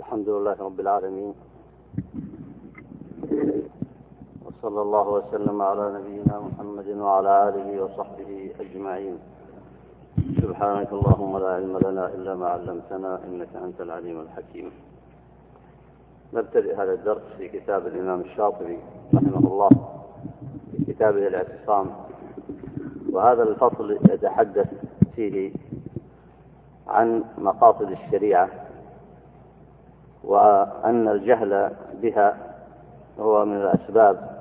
الحمد لله رب العالمين. وصلى الله وسلم على نبينا محمد وعلى آله وصحبه أجمعين. سبحانك اللهم لا علم لنا إلا ما علمتنا إنك أنت العليم الحكيم. نبتدئ هذا الدرس في كتاب الإمام الشاطبي رحمه الله في كتابه الاعتصام. وهذا الفصل يتحدث فيه عن مقاصد الشريعة وأن الجهل بها هو من الأسباب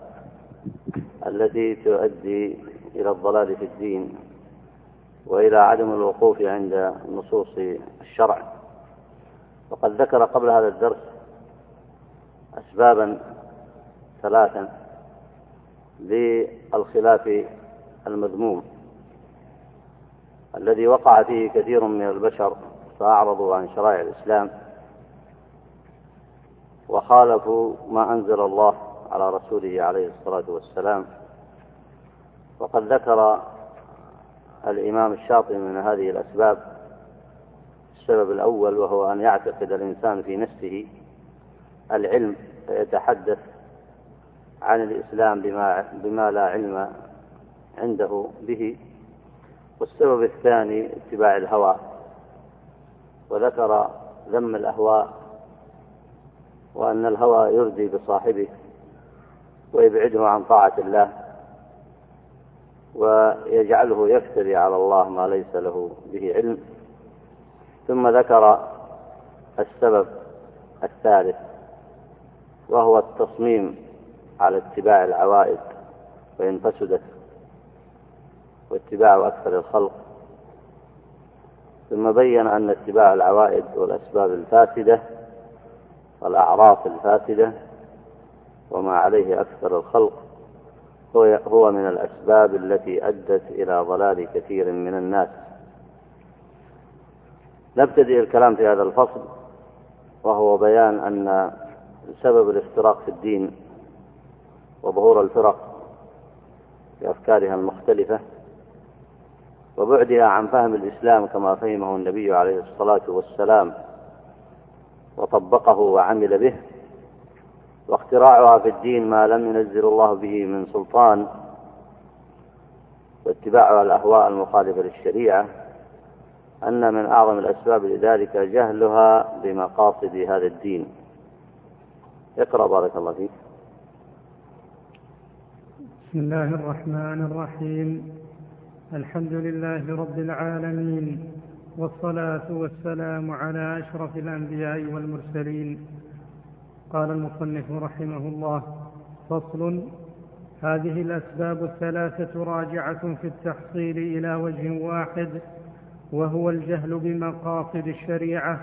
التي تؤدي إلى الضلال في الدين وإلى عدم الوقوف عند نصوص الشرع. وقد ذكر قبل هذا الدرس أسبابا ثلاثا للخلاف المذموم الذي وقع فيه كثير من البشر فأعرضوا عن شرائع الإسلام. وخالفوا ما أنزل الله على رسوله عليه الصلاة والسلام. وقد ذكر الإمام الشاطبي من هذه الأسباب السبب الأول وهو أن يعتقد الإنسان في نفسه العلم فيتحدث عن الإسلام بما, بما لا علم عنده به. والسبب الثاني اتباع الهوى. وذكر ذم الأهواء وأن الهوى يردي بصاحبه ويبعده عن طاعة الله ويجعله يفتري على الله ما ليس له به علم. ثم ذكر السبب الثالث وهو التصميم على اتباع العوائد وإن فسدت واتباع أكثر الخلق. ثم بين أن اتباع العوائد والأسباب الفاسدة والأعراف الفاسدة وما عليه أكثر الخلق هو من الأسباب التي أدت إلى ضلال كثير من الناس. نبتدئ الكلام في هذا الفصل وهو بيان أن سبب الافتراق في الدين وظهور الفرق بأفكارها المختلفة وبعدها عن فهم الإسلام كما فهمه النبي عليه الصلاة والسلام وطبقه وعمل به واختراعها في الدين ما لم ينزل الله به من سلطان واتباعها الأهواء المخالفة للشريعة أن من أعظم الأسباب لذلك جهلها بمقاصد هذا الدين. اقرأ بارك الله فيك. بسم الله الرحمن الرحيم. الحمد لله رب العالمين. والصلاة والسلام على أشرف الأنبياء والمرسلين. قال المصنف رحمه الله فصل هذه الأسباب الثلاثة راجعة في التحصيل إلى وجه واحد وهو الجهل بمقاصد الشريعة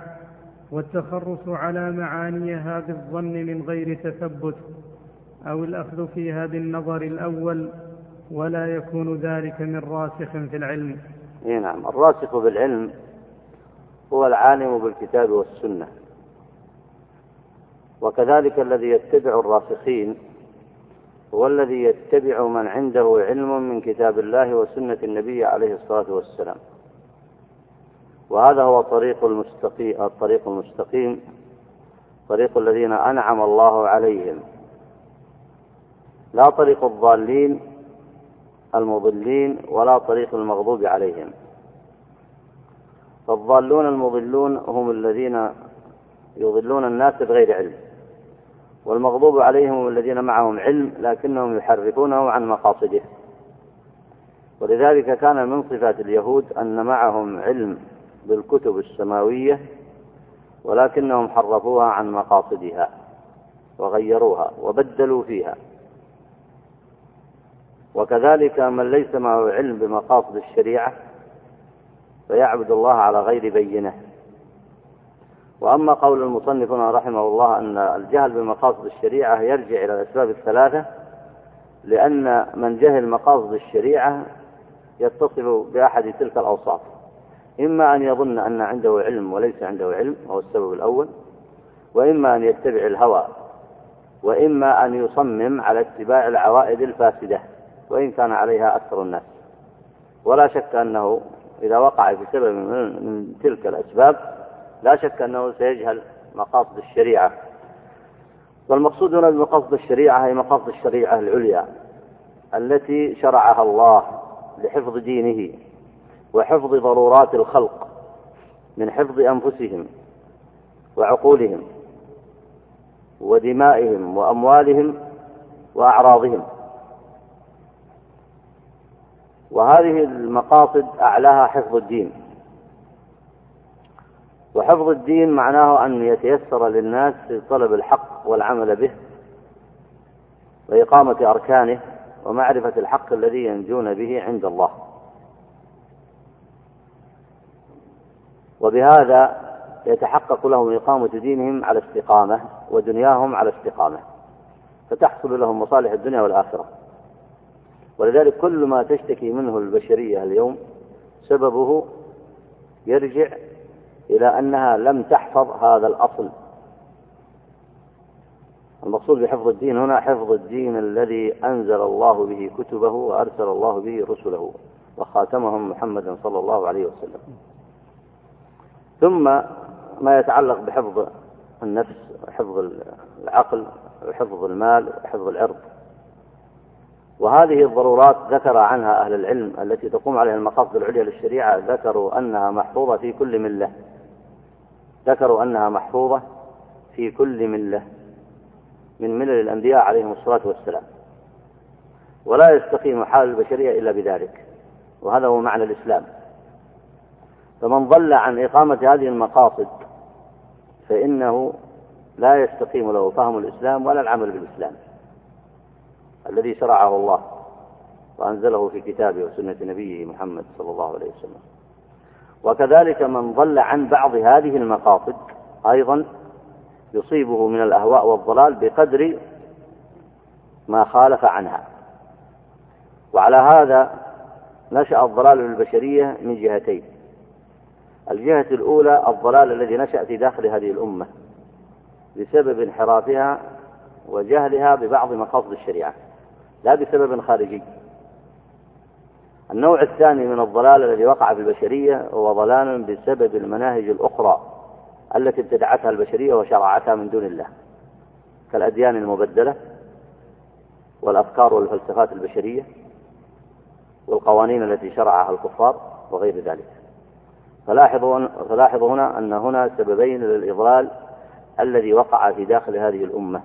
والتخرص على معانيها بالظن من غير تثبت أو الأخذ فيها بالنظر الأول ولا يكون ذلك من راسخ في العلم. اي نعم الراسخ بالعلم هو العالم بالكتاب والسنة. وكذلك الذي يتبع الراسخين هو الذي يتبع من عنده علم من كتاب الله وسنة النبي عليه الصلاة والسلام. وهذا هو طريق المستقيم الطريق المستقيم طريق الذين أنعم الله عليهم. لا طريق الضالين المضلين ولا طريق المغضوب عليهم. فالضالون المضلون هم الذين يضلون الناس بغير علم. والمغضوب عليهم هم الذين معهم علم لكنهم يحرفونه عن مقاصده. ولذلك كان من صفات اليهود أن معهم علم بالكتب السماوية ولكنهم حرفوها عن مقاصدها وغيروها وبدلوا فيها. وكذلك من ليس معه علم بمقاصد الشريعة فيعبد الله على غير بينة. وأما قول المصنف رحمه الله أن الجهل بمقاصد الشريعة يرجع إلى الأسباب الثلاثة لأن من جهل مقاصد الشريعة يتصف بأحد تلك الأوصاف. إما أن يظن أن عنده علم وليس عنده علم وهو السبب الأول وإما أن يتبع الهوى وإما أن يصمم على اتباع العوائد الفاسدة وإن كان عليها أكثر الناس. ولا شك أنه إذا وقع في سبب من تلك الأسباب لا شك أنه سيجهل مقاصد الشريعة. والمقصود هنا بمقاصد الشريعة هي مقاصد الشريعة العليا التي شرعها الله لحفظ دينه وحفظ ضرورات الخلق من حفظ أنفسهم وعقولهم ودمائهم وأموالهم وأعراضهم. وهذه المقاصد أعلاها حفظ الدين. وحفظ الدين معناه أن يتيسر للناس في طلب الحق والعمل به وإقامة أركانه ومعرفة الحق الذي ينجون به عند الله. وبهذا يتحقق لهم إقامة دينهم على استقامة ودنياهم على استقامة فتحصل لهم مصالح الدنيا والآخرة. ولذلك كل ما تشتكي منه البشرية اليوم سببه يرجع إلى أنها لم تحفظ هذا الأصل. المقصود بحفظ الدين هنا حفظ الدين الذي أنزل الله به كتبه وأرسل الله به رسله وخاتمهم محمد صلى الله عليه وسلم. ثم ما يتعلق بحفظ النفس وحفظ العقل وحفظ المال وحفظ العرض. وهذه الضرورات ذكر عنها أهل العلم التي تقوم عليها المقاصد العليا للشريعة ذكروا أنها محفوظة في كل ملة. ذكروا أنها محفوظة في كل ملة. من ملل الأنبياء عليهم الصلاة والسلام. ولا يستقيم حال البشرية إلا بذلك. وهذا هو معنى الإسلام. فمن ضل عن إقامة هذه المقاصد فإنه لا يستقيم له فهم الإسلام ولا العمل بالإسلام. الذي شرعه الله وأنزله في كتابه وسنة نبيه محمد صلى الله عليه وسلم. وكذلك من ضل عن بعض هذه المقاصد أيضا يصيبه من الأهواء والضلال بقدر ما خالف عنها. وعلى هذا نشأ الضلال للبشرية من جهتين. الجهة الأولى الضلال الذي نشأ في داخل هذه الأمة بسبب انحرافها وجهلها ببعض مقاصد الشريعة. لا بسبب خارجي. النوع الثاني من الضلال الذي وقع في البشرية هو ضلال بسبب المناهج الأخرى التي ابتدعتها البشرية وشرعتها من دون الله كالأديان المبدلة والأفكار والفلسفات البشرية والقوانين التي شرعها الكفار وغير ذلك. فلاحظوا, فلاحظوا هنا أن هنا سببين للإضلال الذي وقع في داخل هذه الأمة.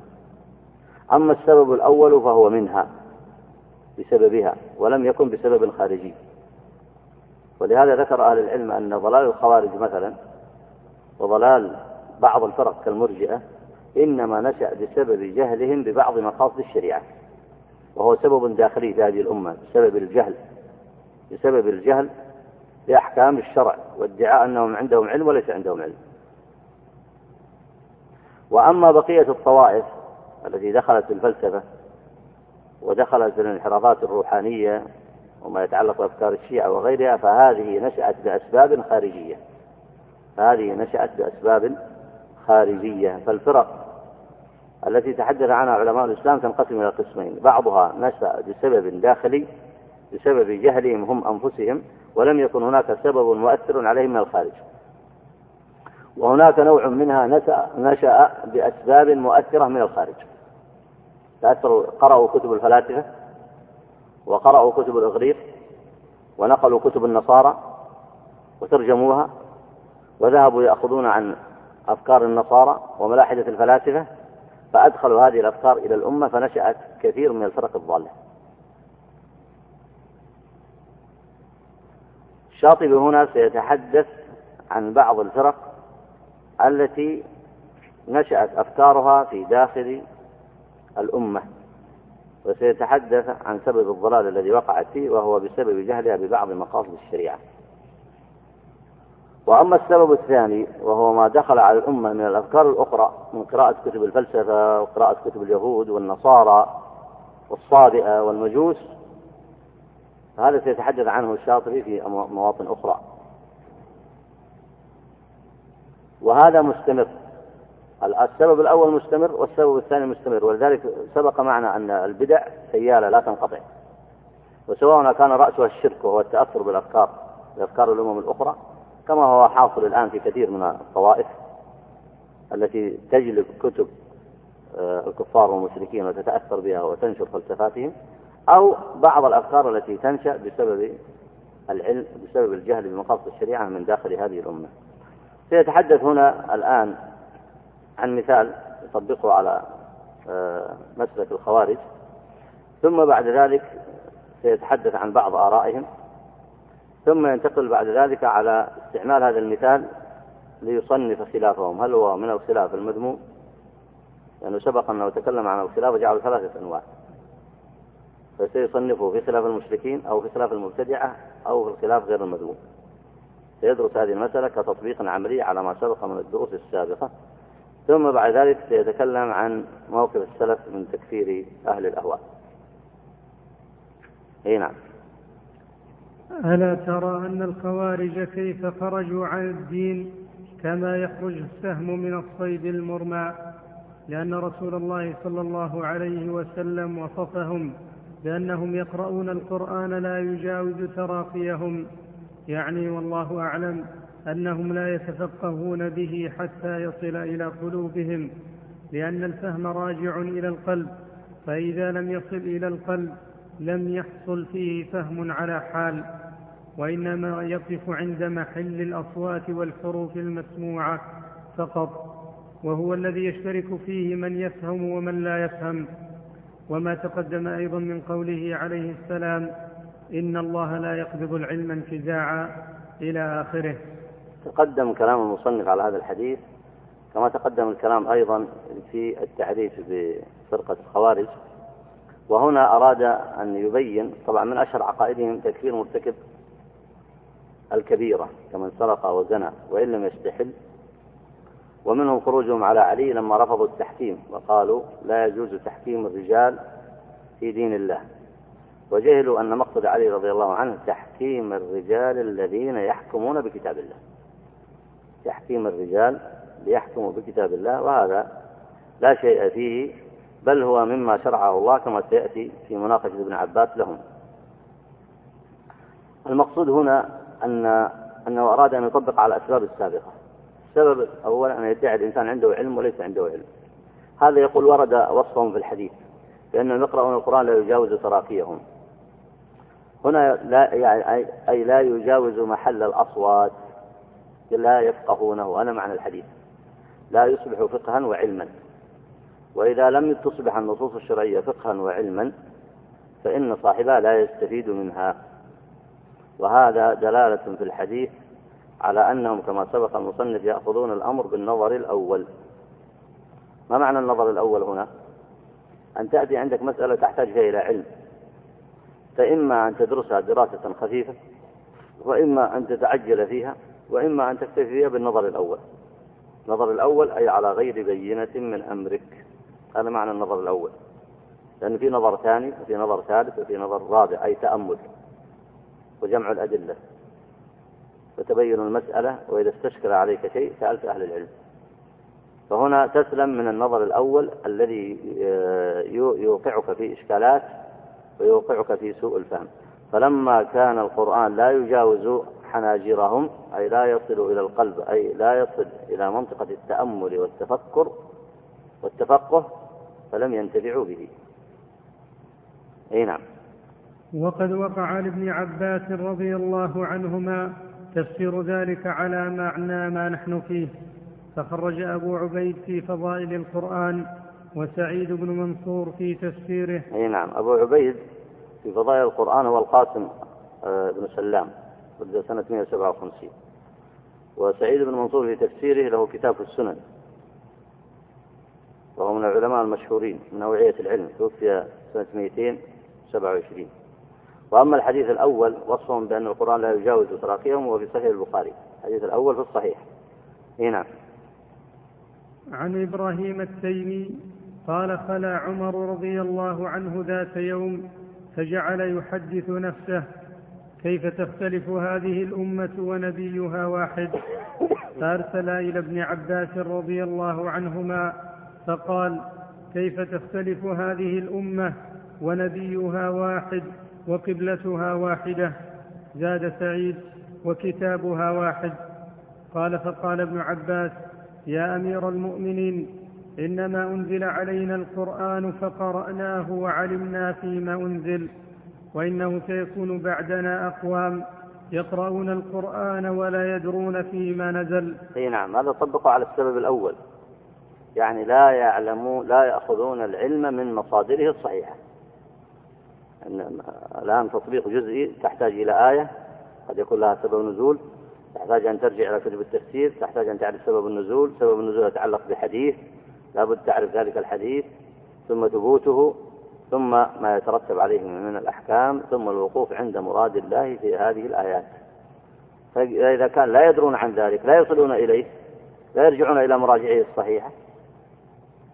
أما السبب الأول فهو منها. بسببها ولم يكن بسبب خارجي ولهذا ذكر أهل العلم أن ضلال الخوارج مثلا وضلال بعض الفرق كالمرجئة إنما نشأ بسبب جهلهم ببعض مقاصد الشريعة. وهو سبب داخلي في هذه الأمة بسبب الجهل بسبب الجهل بأحكام الشرع وادعاء أنهم عندهم علم وليس عندهم علم. وأما بقية الطوائف التي دخلت في الفلسفة ودخلت في الانحرافات الروحانية وما يتعلق بأفكار الشيعة وغيرها فهذه نشأت بأسباب خارجية. فهذه نشأت بأسباب خارجية. فالفرق التي تحدث عنها علماء الإسلام تنقسم إلى قسمين. بعضها نشأ بسبب داخلي بسبب جهلهم هم أنفسهم ولم يكن هناك سبب مؤثر عليهم من الخارج. وهناك نوع منها نشأ بأسباب مؤثرة من الخارج. تأثروا قرأوا كتب الفلاسفة وقرأوا كتب الإغريق ونقلوا كتب النصارى وترجموها وذهبوا يأخذون عن أفكار النصارى وملاحدة الفلاسفة فأدخلوا هذه الأفكار إلى الأمة فنشأت كثير من الفرق الضالة. الشاطبي هنا سيتحدث عن بعض الفرق التي نشأت أفكارها في داخل الأمة وسيتحدث عن سبب الضلال الذي وقعت فيه وهو بسبب جهلها ببعض مقاصد الشريعة. وأما السبب الثاني وهو ما دخل على الأمة من الأفكار الأخرى من قراءة كتب الفلسفة وقراءة كتب اليهود والنصارى والصابئة والمجوس هذا سيتحدث عنه الشاطبي في مواطن أخرى. وهذا مستمر. السبب الأول مستمر والسبب الثاني مستمر ولذلك سبق معنا أن البدع سيالة لا تنقطع. وسواء كان رأسها الشرك وهو التأثر بالأفكار بأفكار الأمم الأخرى كما هو حاصل الآن في كثير من الطوائف التي تجلب كتب آه، الكفار والمشركين وتتأثر بها وتنشر فلسفاتهم أو بعض الأفكار التي تنشأ بسبب العلم بسبب الجهل بمقاصد الشريعة من داخل هذه الأمة. سيتحدث هنا الآن عن مثال يطبقه على آه، مسلك الخوارج. ثم بعد ذلك سيتحدث عن بعض آرائهم. ثم ينتقل بعد ذلك على استعمال هذا المثال ليصنف خلافهم. هل هو من الخلاف المذموم؟ لأنه سبق أنه تكلم عن الخلاف وجعل ثلاثة أنواع. فسيصنفه في خلاف المشركين أو في خلاف المبتدعة أو في الخلاف غير المذموم. سيدرس هذه المسألة كتطبيق عملي على ما سبق من الدروس السابقة. ثم بعد ذلك سيتكلم عن موقف السلف من تكفير أهل الأهواء. إي نعم. ألا ترى أن الخوارج كيف خرجوا عن الدين كما يخرج السهم من الصيد المرمى؟ لأن رسول الله صلى الله عليه وسلم وصفهم بأنهم يقرؤون القرآن لا يجاوز تراقيهم. يعني والله أعلم أنهم لا يتفقهون به حتى يصل إلى قلوبهم لأن الفهم راجع إلى القلب فإذا لم يصل إلى القلب لم يحصل فيه فهم على حال وإنما يقف عند محل الأصوات والحروف المسموعة فقط وهو الذي يشترك فيه من يفهم ومن لا يفهم. وما تقدم أيضا من قوله عليه السلام إن الله لا يقبض العلم انتزاعا إلى آخره. تقدم كلام المصنف على هذا الحديث كما تقدم الكلام أيضا في التحديث بفرقة الخوارج. وهنا أراد أن يبين طبعا من أشهر عقائدهم تكفير مرتكب الكبيرة كمن سرق وزنى وإن لم يستحل. ومنهم خروجهم على علي لما رفضوا التحكيم وقالوا لا يجوز تحكيم الرجال في دين الله. وجهلوا أن مقصد علي رضي الله عنه تحكيم الرجال الذين يحكمون بكتاب الله. تحكيم الرجال ليحكموا بكتاب الله وهذا لا شيء فيه بل هو مما شرعه الله كما سيأتي في مناقشة ابن عباس لهم. المقصود هنا أن أنه أراد أن يطبق على الأسباب السابقة. السبب أولا أن يدعي الإنسان عنده علم وليس عنده علم. هذا يقول ورد وصفهم في الحديث بأنهم يقرؤون القرآن لا يجاوز تراقيهم هنا لا يعني أي لا يجاوز محل الأصوات. لا يفقهونه هذا معنى الحديث. لا يصبح فقها وعلما. وإذا لم تصبح النصوص الشرعية فقها وعلما فإن صاحبها لا يستفيد منها. وهذا دلالة في الحديث على أنهم كما سبق المصنف يأخذون الأمر بالنظر الأول. ما معنى النظر الأول هنا؟ أن تأتي عندك مسألة تحتاج فيها إلى علم. فإما أن تدرسها دراسة خفيفة وإما أن تتعجل فيها وإما أن تكتفي بالنظر الأول. النظر الأول أي على غير بينة من أمرك. هذا معنى النظر الأول. لأن في نظر ثاني وفي نظر ثالث وفي نظر رابع أي تأمل وجمع الأدلة. وتبين المسألة وإذا استشكل عليك شيء سألت أهل العلم. فهنا تسلم من النظر الأول الذي آه، يوقعك في إشكالات ويوقعك في سوء الفهم. فلما كان القرآن لا يجاوز حناجرهم أي لا يصل إلى القلب أي لا يصل إلى منطقة التأمل والتفكر والتفقه فلم ينتفعوا به. أي نعم. وقد وقع لابن عباس رضي الله عنهما تفسير ذلك على معنى ما نحن فيه فخرج أبو عبيد في فضائل القرآن وسعيد بن منصور في تفسيره. أي نعم. أبو عبيد في فضائل القرآن هو القاسم آه، بن سلام. ولد سنة 157 وسعيد بن منصور في تفسيره له كتاب في السنن. وهو من العلماء المشهورين من أوعية العلم توفي سنة 227 وأما الحديث الأول وصفهم بأن القرآن لا يجاوز تراقيهم هو في صحيح البخاري. الحديث الأول في الصحيح. نعم. عن إبراهيم التيمي قال خلا عمر رضي الله عنه ذات يوم فجعل يحدث نفسه كيف تختلف هذه الأمة ونبيها واحد؟ فأرسل إلى ابن عباس رضي الله عنهما فقال كيف تختلف هذه الأمة ونبيها واحد وقبلتها واحدة؟ زاد سعيد وكتابها واحد. قال فقال ابن عباس يا أمير المؤمنين إنما أنزل علينا القرآن فقرأناه وعلمنا فيما أنزل. وإنه سيكون بعدنا أقوام يقرؤون القرآن ولا يدرون فيما نزل. إي نعم هذا طبقوا على السبب الأول. يعني لا يعلمون لا يأخذون العلم من مصادره الصحيحة. الآن تطبيق جزئي تحتاج إلى آية قد يكون لها سبب نزول. تحتاج أن ترجع إلى كتب التفسير تحتاج أن تعرف سبب النزول. سبب النزول يتعلق بحديث لابد تعرف ذلك الحديث ثم ثبوته. ثم ما يترتب عليه من الأحكام ثم الوقوف عند مراد الله في هذه الآيات. فإذا كان لا يدرون عن ذلك لا يصلون إليه لا يرجعون إلى مراجعه الصحيحة.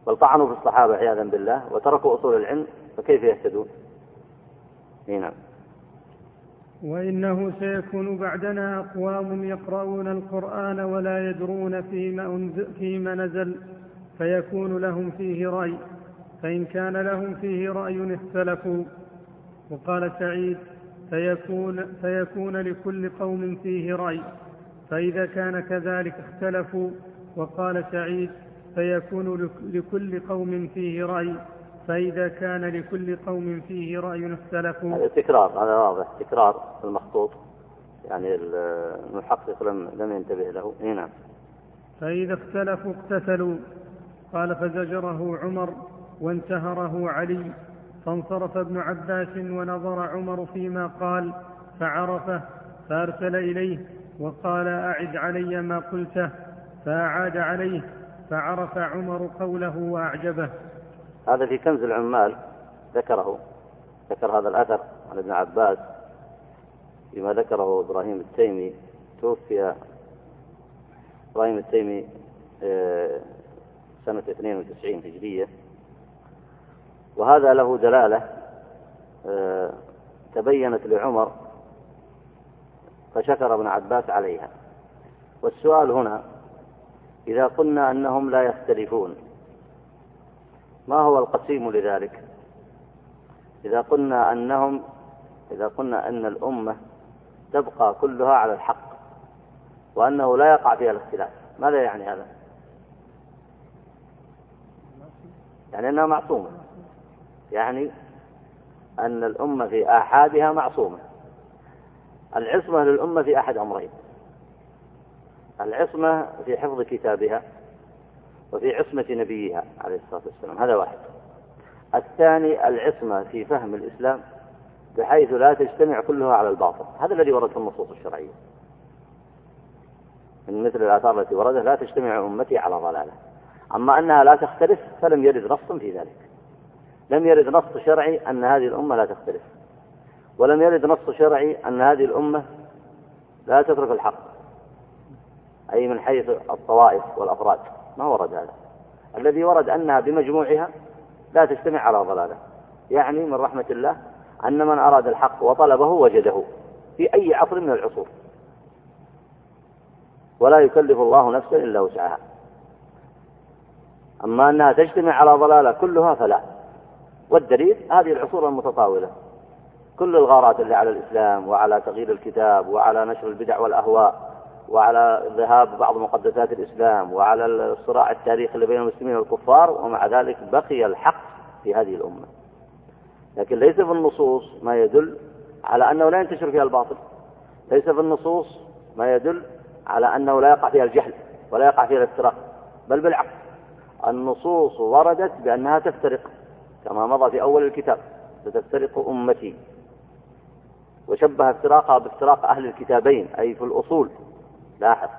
بل طعنوا في الصحابة عياذا بالله وتركوا أصول العلم فكيف يهتدون؟ نعم. وإنه سيكون بعدنا أقوام يقرؤون القرآن ولا يدرون فيما, فيما نزل فيكون لهم فيه رأي. فإن كان لهم فيه رأي اختلفوا. وقال سعيد فيكون, فيكون لكل قوم فيه رأي فإذا كان كذلك اختلفوا. وقال سعيد فيكون لكل قوم فيه رأي فإذا كان لكل قوم فيه رأي اختلفوا. هذا تكرار هذا واضح تكرار المخطوط. يعني المحقق لم لم ينتبه له. اي نعم. فإذا اختلفوا اقتتلوا. قال فزجره عمر وانتهره علي فانصرف ابن عباس ونظر عمر فيما قال فعرفه فأرسل إليه وقال أعد علي ما قلته فأعاد عليه فعرف عمر قوله وأعجبه. هذا في كنز العمال ذكره ذكر هذا الأثر عن ابن عباس فيما ذكره إبراهيم التيمي توفي إبراهيم التيمي آه، سنة 92 هجرية. وهذا له دلالة آه، تبينت لعمر فشكر ابن عباس عليها. والسؤال هنا إذا قلنا أنهم لا يختلفون ما هو القسيم لذلك؟ إذا قلنا أنهم إذا قلنا أن الأمة تبقى كلها على الحق وأنه لا يقع فيها الاختلاف ماذا يعني هذا؟ يعني أنها معصومة. يعني أن الأمة في آحادها معصومة. العصمة للأمة في أحد أمرين. العصمة في حفظ كتابها وفي عصمة نبيها عليه الصلاة والسلام. هذا واحد. الثاني العصمة في فهم الإسلام بحيث لا تجتمع كلها على الباطل. هذا الذي ورد في النصوص الشرعية. من مثل الآثار التي وردت لا تجتمع أمتي على ضلالة. أما أنها لا تختلف فلم يرد نص في ذلك. لم يرد نص شرعي أن هذه الأمة لا تختلف. ولم يرد نص شرعي أن هذه الأمة لا تترك الحق. أي من حيث الطوائف والأفراد. ما ورد هذا. الذي ورد أنها بمجموعها لا تجتمع على ضلالة. يعني من رحمة الله أن من أراد الحق وطلبه وجده في أي عصر من العصور. ولا يكلف الله نفسا إلا وسعها. أما أنها تجتمع على ضلالة كلها فلا. والدليل هذه العصور المتطاولة. كل الغارات اللي على الإسلام وعلى تغيير الكتاب وعلى نشر البدع والأهواء وعلى ذهاب بعض مقدسات الإسلام وعلى الصراع التاريخي اللي بين المسلمين والكفار ومع ذلك بقي الحق في هذه الأمة. لكن ليس في النصوص ما يدل على أنه لا ينتشر فيها الباطل. ليس في النصوص ما يدل على أنه لا يقع فيها الجهل ولا يقع فيها الافتراق بل بالعكس. النصوص وردت بأنها تفترق. كما مضى في أول الكتاب ستفترق أمتي. وشبه افتراقها بافتراق أهل الكتابين أي في الأصول. لاحظ.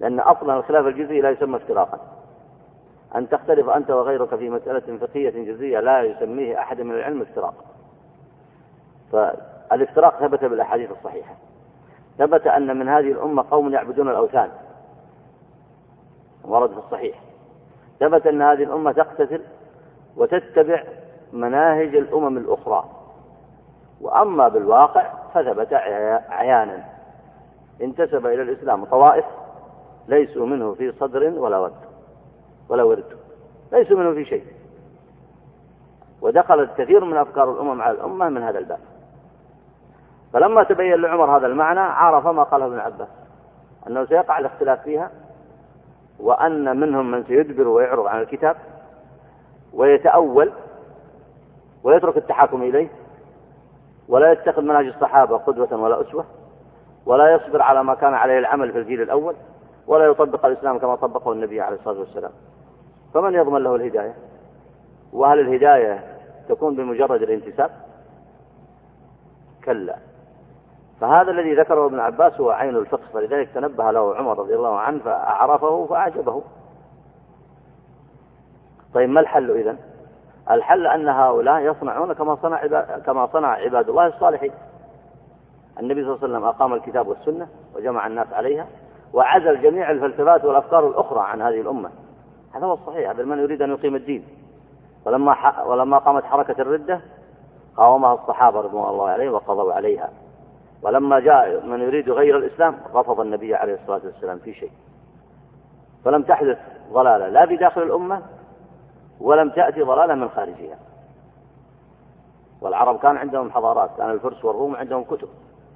لأن أصلا الخلاف الجزئي لا يسمى افتراقا. أن تختلف أنت وغيرك في مسألة فقهية جزئية لا يسميه أحد من العلم افتراق. فالافتراق ثبت بالأحاديث الصحيحة. ثبت أن من هذه الأمة قوم يعبدون الأوثان. ورد في الصحيح. ثبت أن هذه الأمة تقتتل وتتبع مناهج الأمم الأخرى. وأما بالواقع فثبت عيانا. انتسب إلى الإسلام طوائف ليسوا منه في صدر ولا ود ولا ورد ليسوا منه في شيء. ودخلت كثير من أفكار الأمم على الأمة من هذا الباب. فلما تبين لعمر هذا المعنى عرف ما قاله ابن عباس أنه سيقع الاختلاف فيها وأن منهم من سيدبر ويعرض عن الكتاب ويتأول ويترك التحاكم إليه ولا يتخذ منهج الصحابة قدوة ولا أسوة ولا يصبر على ما كان عليه العمل في الجيل الأول ولا يطبق الإسلام كما طبقه النبي عليه الصلاة والسلام. فمن يضمن له الهداية؟ وهل الهداية تكون بمجرد الانتساب؟ كلا. فهذا الذي ذكره ابن عباس هو عين الفقه فلذلك تنبه له عمر رضي الله عنه فعرفه فأعجبه. طيب ما الحل إذن؟ الحل أن هؤلاء يصنعون كما صنع كما صنع عباد الله الصالحين. النبي صلى الله عليه وسلم أقام الكتاب والسنة وجمع الناس عليها وعزل جميع الفلسفات والأفكار الأخرى عن هذه الأمة. هذا هو الصحيح هذا من يريد أن يقيم الدين. ولما ولما قامت حركة الردة قاومها الصحابة رضوان الله عليهم وقضوا عليها. ولما جاء من يريد غير الإسلام رفض النبي عليه الصلاة والسلام في شيء. فلم تحدث ضلالة لا بداخل الأمة ولم تأتي ضلالة من خارجها. والعرب كان عندهم حضارات كان الفرس والروم عندهم كتب.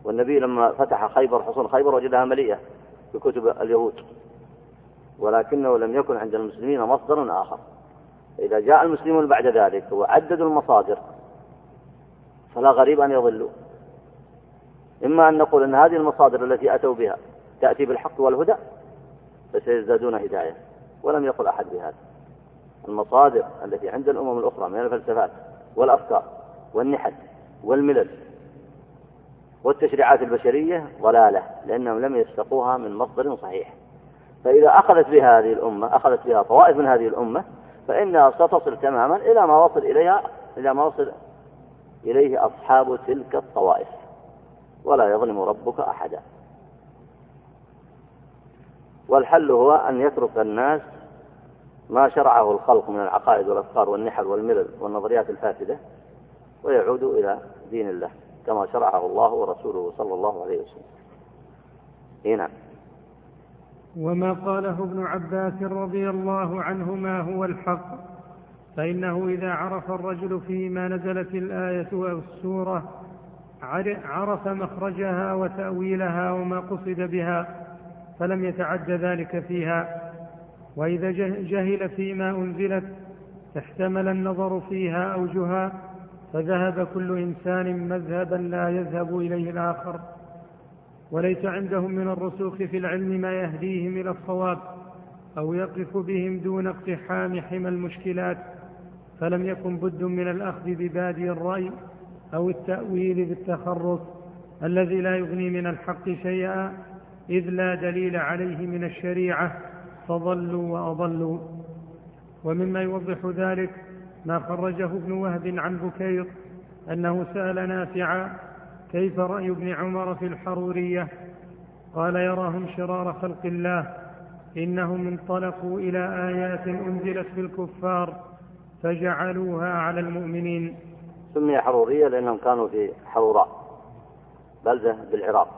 والنبي لما فتح خيبر حصون خيبر وجدها مليئة بكتب اليهود. ولكنه لم يكن عند المسلمين مصدر آخر. إذا جاء المسلمون بعد ذلك وعددوا المصادر فلا غريب أن يضلوا. إما أن نقول أن هذه المصادر التي أتوا بها تأتي بالحق والهدى فسيزدادون هداية. ولم يقل أحد بهذا. المصادر التي عند الأمم الأخرى من الفلسفات والأفكار والنحل والملل والتشريعات البشرية ضلالة لأنهم لم يستقوها من مصدر صحيح. فإذا أخذت بها هذه الأمة أخذت بها طوائف من هذه الأمة فإنها ستصل تماما إلى ما وصل إليها إلى ما وصل إليه أصحاب تلك الطوائف. ولا يظلم ربك أحدا. والحل هو أن يترك الناس ما شرعه الخلق من العقائد والأفكار والنحل والملل والنظريات الفاسدة ويعودوا إلى دين الله كما شرعه الله ورسوله صلى الله عليه وسلم. إيه نعم. وما قاله ابن عباس رضي الله عنهما هو الحق فإنه إذا عرف الرجل فيما نزلت الآية أو السورة عرف مخرجها وتأويلها وما قصد بها فلم يتعد ذلك فيها. وإذا جهل فيما أنزلت احتمل النظر فيها أوجها فذهب كل إنسان مذهبا لا يذهب إليه الآخر. وليس عندهم من الرسوخ في العلم ما يهديهم إلى الصواب أو يقف بهم دون اقتحام حمى المشكلات فلم يكن بد من الأخذ ببادي الرأي أو التأويل بالتخرص الذي لا يغني من الحق شيئا إذ لا دليل عليه من الشريعة. فضلوا وأضلوا. ومما يوضح ذلك ما خرجه ابن وهب عن بكير أنه سأل نافعا كيف رأي ابن عمر في الحرورية؟ قال يراهم شرار خلق الله إنهم انطلقوا إلى آيات أنزلت في الكفار فجعلوها على المؤمنين. سمي حرورية لأنهم كانوا في حروراء بلدة بالعراق.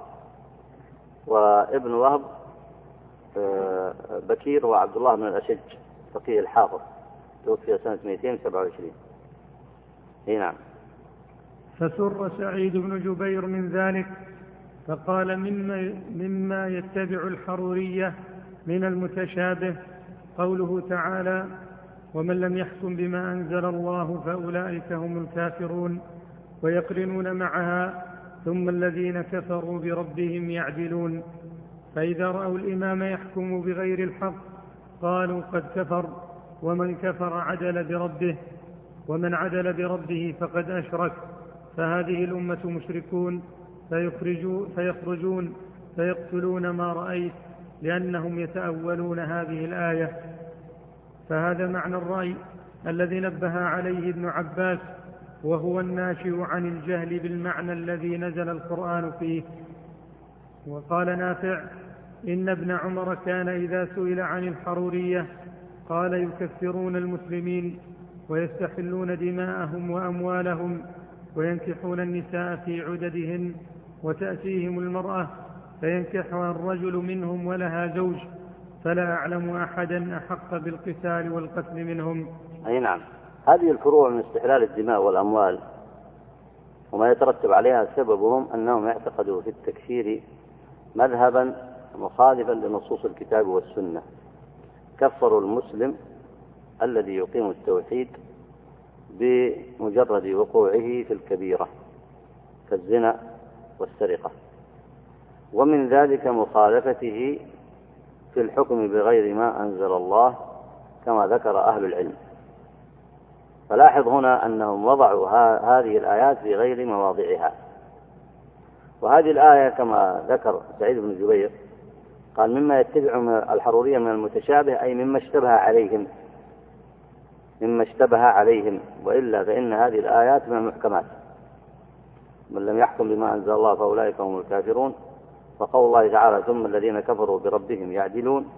وابن وهب بكير وعبد الله بن الأشج فقيه الحافظ توفي سنة 227 إي نعم. فسر سعيد بن جبير من ذلك فقال مما, مما يتبع الحرورية من المتشابه قوله تعالى ومن لم يحكم بما أنزل الله فأولئك هم الكافرون ويقرنون معها ثم الذين كفروا بربهم يعدلون. فإذا رأوا الإمام يحكم بغير الحق قالوا قد كفر ومن كفر عدل بربه ومن عدل بربه فقد أشرك. فهذه الأمة مشركون فيخرجون, فيخرجون فيقتلون ما رأيت لأنهم يتأولون هذه الآية. فهذا معنى الرأي الذي نبه عليه ابن عباس وهو الناشئ عن الجهل بالمعنى الذي نزل القرآن فيه. وقال نافع إن ابن عمر كان إذا سئل عن الحرورية قال يكفرون المسلمين ويستحلون دماءهم وأموالهم وينكحون النساء في عددهن وتأتيهم المرأة فينكحها الرجل منهم ولها زوج فلا أعلم أحدا أحق بالقتال والقتل منهم. أي نعم. هذه الفروع من استحلال الدماء والأموال وما يترتب عليها سببهم أنهم اعتقدوا في التكفير مذهبا مخالفا لنصوص الكتاب والسنة. كفروا المسلم الذي يقيم التوحيد بمجرد وقوعه في الكبيرة كالزنا والسرقة. ومن ذلك مخالفته في الحكم بغير ما أنزل الله كما ذكر أهل العلم. فلاحظ هنا أنهم وضعوا هذه الآيات في غير مواضعها. وهذه الآية كما ذكر سعيد بن جبير قال مما يتبع الحرورية من المتشابه أي مما اشتبه عليهم. مما اشتبه عليهم. وإلا فإن هذه الآيات من المحكمات. من لم يحكم بما أنزل الله فأولئك هم الكافرون. وقول الله تعالى ثم الذين كفروا بربهم يعدلون.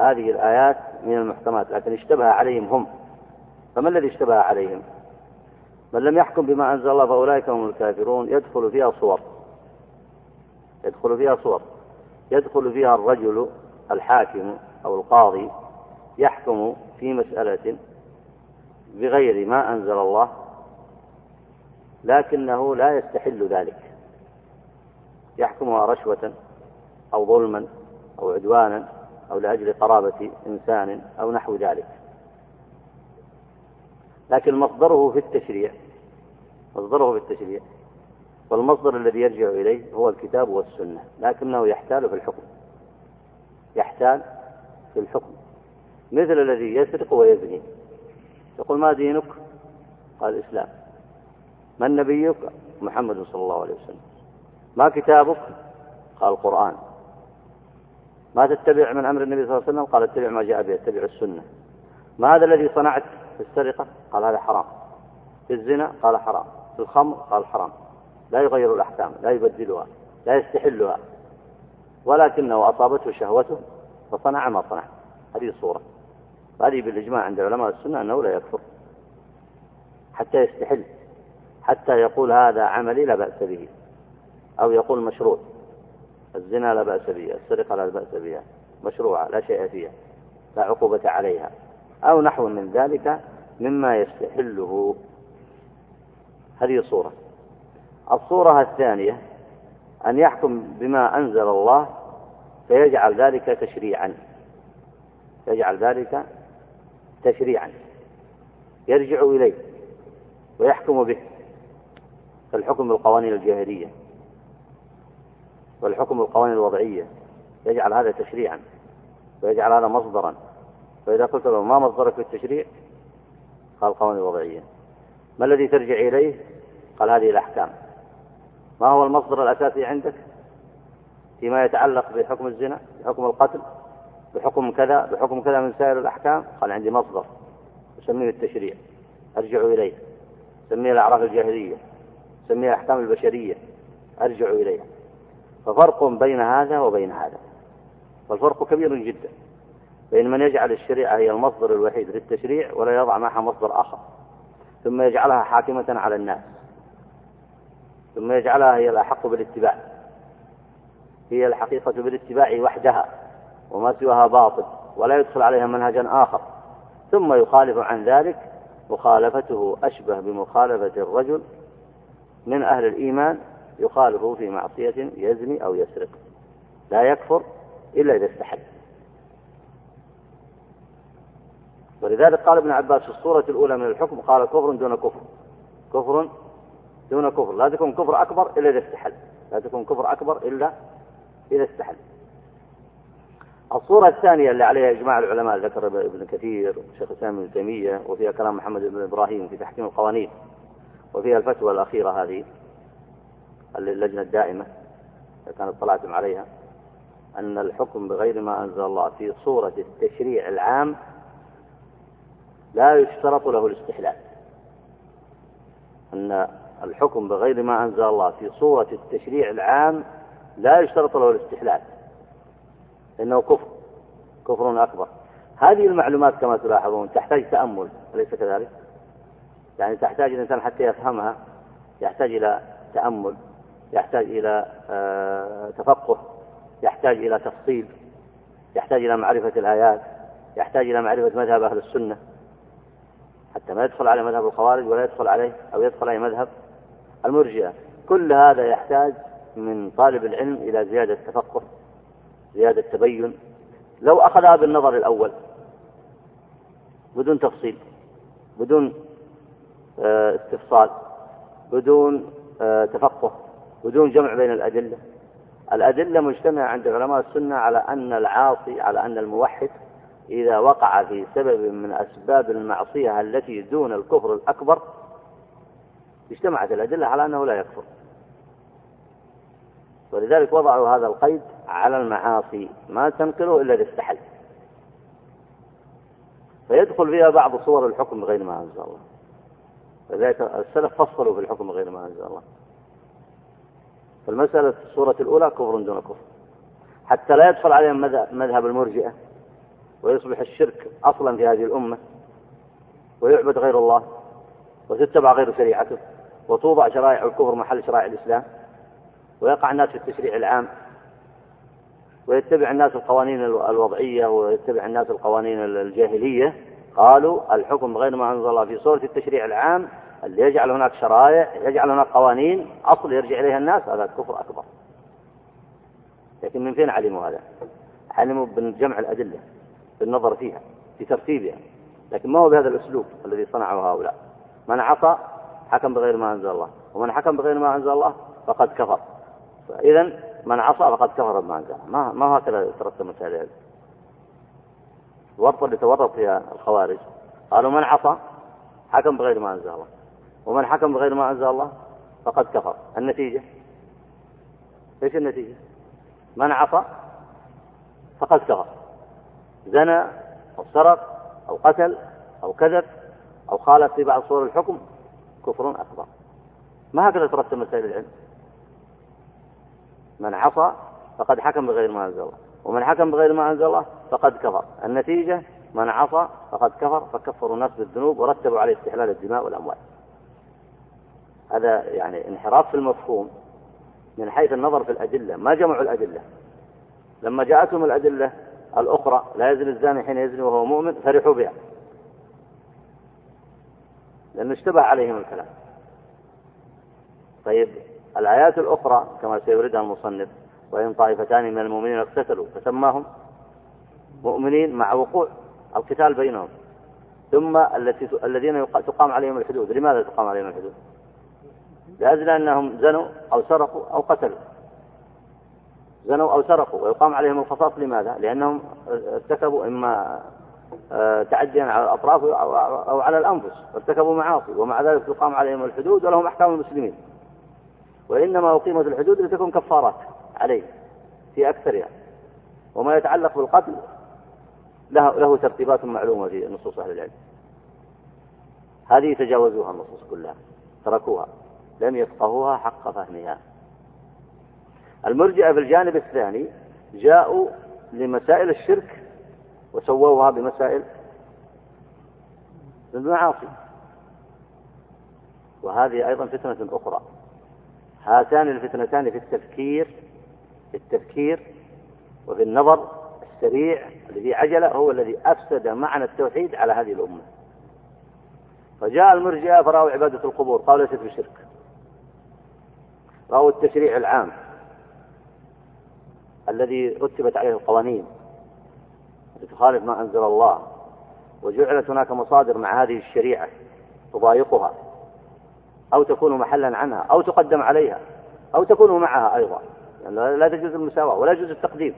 هذه الآيات من المحكمات لكن اشتبه عليهم هم. فما الذي اشتبه عليهم؟ من لم يحكم بما أنزل الله فأولئك هم الكافرون. يدخل فيها صور. يدخل فيها صور. يدخل فيها الرجل الحاكم أو القاضي يحكم في مسألة بغير ما أنزل الله لكنه لا يستحل ذلك. يحكمها رشوة أو ظلما أو عدوانا أو لأجل قرابة إنسان أو نحو ذلك. لكن مصدره في التشريع مصدره في التشريع والمصدر الذي يرجع إليه هو الكتاب والسنة لكنه يحتال في الحكم. يحتال في الحكم. مثل الذي يسرق ويزني. يقول ما دينك؟ قال الإسلام من نبيك؟ محمد صلى الله عليه وسلم. ما كتابك؟ قال القرآن ما تتبع من أمر النبي صلى الله عليه وسلم؟ قال اتبع ما جاء به اتبع السنة. ما هذا الذي صنعت في السرقة؟ قال هذا حرام. في الزنا؟ قال حرام. في الخمر؟ قال حرام. لا يغير الأحكام لا يبدلها لا يستحلها. ولكنه أصابته شهوته فصنع ما صنع. هذه الصورة. هذه بالإجماع عند علماء السنة أنه لا يكفر. حتى يستحل. حتى يقول هذا عملي لا بأس به. أو يقول مشروع. الزنا لا بأس به السرقة لا بأس بها. مشروعة لا شيء فيها لا عقوبة عليها. أو نحو من ذلك مما يستحله. هذه صورة الصورة الثانية أن يحكم بما أنزل الله فيجعل ذلك تشريعا. يجعل ذلك تشريعا. يرجع إليه ويحكم به. كالحكم بالقوانين الجاهلية والحكم بالقوانين الوضعية يجعل هذا تشريعا ويجعل هذا مصدرا. فإذا قلت له ما مصدرك في التشريع؟ قال القوانين الوضعية ما الذي ترجع إليه؟ قال هذه الأحكام. ما هو المصدر الأساسي عندك فيما يتعلق بحكم الزنا بحكم القتل بحكم كذا بحكم كذا من سائر الأحكام؟ قال عندي مصدر أسميه التشريع أرجع إليه. أسميه الأعراف الجاهلية أسميه الأحكام البشرية أرجع إليها ففرق بين هذا وبين هذا. والفرق كبير جدا بين من يجعل الشريعة هي المصدر الوحيد للتشريع ولا يضع معها مصدر آخر ثم يجعلها حاكمة على الناس. ثم يجعلها هي الأحق بالاتباع. هي الحقيقة بالاتباع وحدها وما سواها باطل ولا يدخل عليها منهجا آخر. ثم يخالف عن ذلك مخالفته أشبه بمخالفة الرجل من أهل الإيمان يخالفه في معصية يزني أو يسرق. لا يكفر إلا إذا استحل. ولذلك قال ابن عباس في الصورة الأولى من الحكم قال كفر دون كفر. كفر دون كفر. لا تكون كفر أكبر إلا إذا استحل. لا تكون كفر أكبر إلا إذا استحل. الصورة الثانية اللي عليها إجماع العلماء ذكر ابن كثير وشيخ الإسلام ابن تيمية وفيها كلام محمد بن إبراهيم في تحكيم القوانين وفيها الفتوى الأخيرة هذه اللجنة الدائمة كانت طلعتم عليها أن الحكم بغير ما أنزل الله في صورة التشريع العام لا يشترط له الاستحلال. أن الحكم بغير ما أنزل الله في صورة التشريع العام لا يشترط له الاستحلال. إنه كفر كفر أكبر. هذه المعلومات كما تلاحظون تحتاج تأمل أليس كذلك؟ يعني تحتاج الإنسان حتى يفهمها يحتاج إلى تأمل يحتاج إلى آه، تفقه يحتاج إلى تفصيل يحتاج إلى معرفة الآيات يحتاج إلى معرفة مذهب أهل السنة. حتى ما يدخل عليه مذهب الخوارج ولا يدخل عليه أو يدخل عليه مذهب المرجئة. كل هذا يحتاج من طالب العلم إلى زيادة تفقه زيادة تبين لو أخذها بالنظر الأول بدون تفصيل بدون آه، استفصال بدون آه، تفقه بدون جمع بين الأدلة. الأدلة مجتمعة عند علماء السنة على أن العاصي على أن الموحد إذا وقع في سبب من أسباب المعصية التي دون الكفر الأكبر اجتمعت الأدلة على أنه لا يكفر. ولذلك وضعوا هذا القيد على المعاصي ما تنقله إلا إذا فيدخل فيها بعض صور الحكم بغير ما أنزل الله. لذلك السلف فصلوا في الحكم بغير ما أنزل الله. فالمسألة في الصورة الأولى كفر دون كفر. حتى لا يدخل عليهم مذهب المرجئة ويصبح الشرك أصلا في هذه الأمة ويعبد غير الله وتتبع غير شريعته. وتوضع شرائع الكفر محل شرائع الإسلام ويقع الناس في التشريع العام ويتبع الناس القوانين الوضعية ويتبع الناس القوانين الجاهلية. قالوا الحكم بغير ما أنزل الله في صورة التشريع العام اللي يجعل هناك شرائع يجعل هناك قوانين أصل يرجع إليها الناس هذا كفر أكبر. لكن من فين علموا هذا؟ علموا بجمع الأدلة بالنظر فيها في ترتيبها لكن ما هو بهذا الأسلوب الذي صنعه هؤلاء. من عصى حكم بغير ما أنزل الله. ومن حكم بغير ما أنزل الله فقد كفر. فإذا من عصى فقد كفر بما أنزل. ما ما هكذا يترتب مسائل الورطة اللي تورط فيها الخوارج. قالوا من عصى حكم بغير ما أنزل الله. ومن حكم بغير ما أنزل الله فقد كفر. النتيجة؟ إيش النتيجة؟ من عصى فقد كفر. زنى أو سرق أو قتل أو كذب أو خالف في بعض صور الحكم كفر أكبر. ما هكذا ترتب مسائل العلم؟ من عصى فقد حكم بغير ما أنزل الله ومن حكم بغير ما أنزل الله فقد كفر. النتيجة من عصى فقد كفر فكفروا الناس بالذنوب ورتبوا عليه استحلال الدماء والأموال. هذا يعني انحراف في المفهوم من حيث النظر في الأدلة ما جمعوا الأدلة. لما جاءتهم الأدلة الأخرى لا يزني الزاني حين يزني وهو مؤمن فرحوا بها. لأنه اشتبه عليهم الكلام. طيب الآيات الأخرى كما سيوردها المصنف وإن طائفتان من المؤمنين اقتتلوا فسماهم مؤمنين مع وقوع القتال بينهم. ثم التي الذين تقام عليهم الحدود. لماذا تقام عليهم الحدود؟ لأجل أنهم زنوا أو سرقوا أو قتلوا. زنوا أو سرقوا ويقام عليهم القصاص لماذا؟ لأنهم ارتكبوا إما تعديا على الأطراف أو على الأنفس ارتكبوا معاصي ومع ذلك تقام عليهم الحدود ولهم أحكام المسلمين. وإنما أقيمت الحدود لتكون كفارات عليه في أكثرها. وما يتعلق بالقتل له, له ترتيبات معلومة في نصوص أهل العلم. هذه تجاوزوها النصوص كلها تركوها لم يفقهوها حق فهمها. المرجئة في الجانب الثاني جاءوا لمسائل الشرك وسووها بمسائل المعاصي. وهذه أيضا فتنة أخرى. هاتان الفتنتان في التفكير في التفكير وفي النظر السريع الذي عجلة هو الذي أفسد معنى التوحيد على هذه الأمة. فجاء المرجئة فرأوا عبادة القبور قالوا ليست بشرك. رأوا التشريع العام الذي رتبت عليه القوانين. تخالف ما أنزل الله. وجعلت هناك مصادر مع هذه الشريعة تضايقها. أو تكون محلا عنها أو تقدم عليها أو تكون معها أيضا. يعني لا تجوز المساواة ولا يجوز التقديم.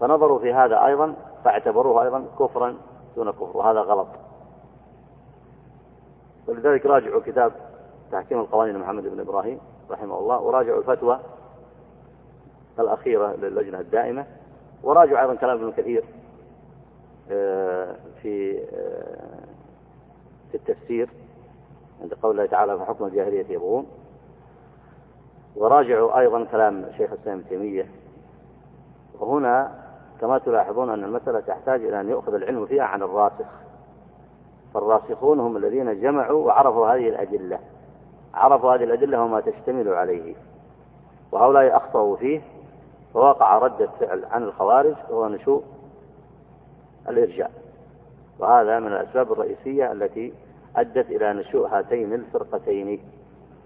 فنظروا في هذا أيضا فاعتبروه أيضا كفرا دون كفر وهذا غلط. ولذلك راجعوا كتاب تحكيم القوانين محمد بن إبراهيم رحمه الله وراجعوا الفتوى الأخيرة للجنة الدائمة. وراجعوا أيضا كلام ابن كثير آه، في آه، في التفسير عند قول الله تعالى فحكم الجاهلية يبغون وراجعوا أيضا كلام شيخ الإسلام ابن تيمية. وهنا كما تلاحظون أن المسألة تحتاج إلى أن يؤخذ العلم فيها عن الراسخ. فالراسخون هم الذين جمعوا وعرفوا هذه الأدلة. عرفوا هذه الأدلة وما تشتمل عليه. وهؤلاء أخطأوا فيه. فوقع ردة فعل عن الخوارج وهو نشوء الإرجاء. وهذا من الأسباب الرئيسية التي أدت إلى نشوء هاتين الفرقتين.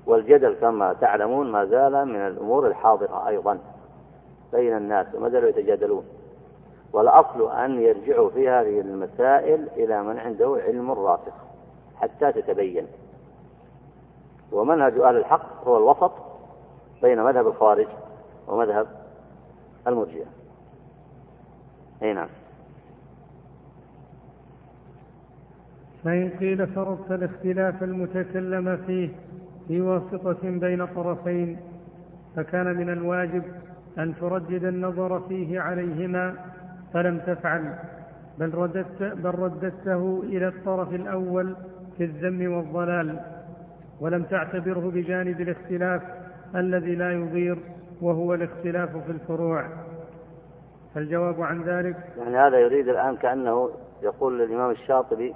والجدل كما تعلمون ما زال من الأمور الحاضرة أيضا بين الناس وما زالوا يتجادلون. والأصل أن يرجعوا في هذه المسائل إلى من عنده علم راسخ حتى تتبين. ومنهج أهل الحق هو الوسط بين مذهب الخوارج ومذهب المرجئة. أي نعم. فإن قيل فرضت الاختلاف المتكلم فيه في واسطة بين طرفين فكان من الواجب أن تردد النظر فيه عليهما فلم تفعل. بل رددت بل رددته إلى الطرف الأول في الذم والضلال ولم تعتبره بجانب الاختلاف الذي لا يضير وهو الاختلاف في الفروع. فالجواب عن ذلك؟ يعني هذا يريد الآن كأنه يقول للإمام الشاطبي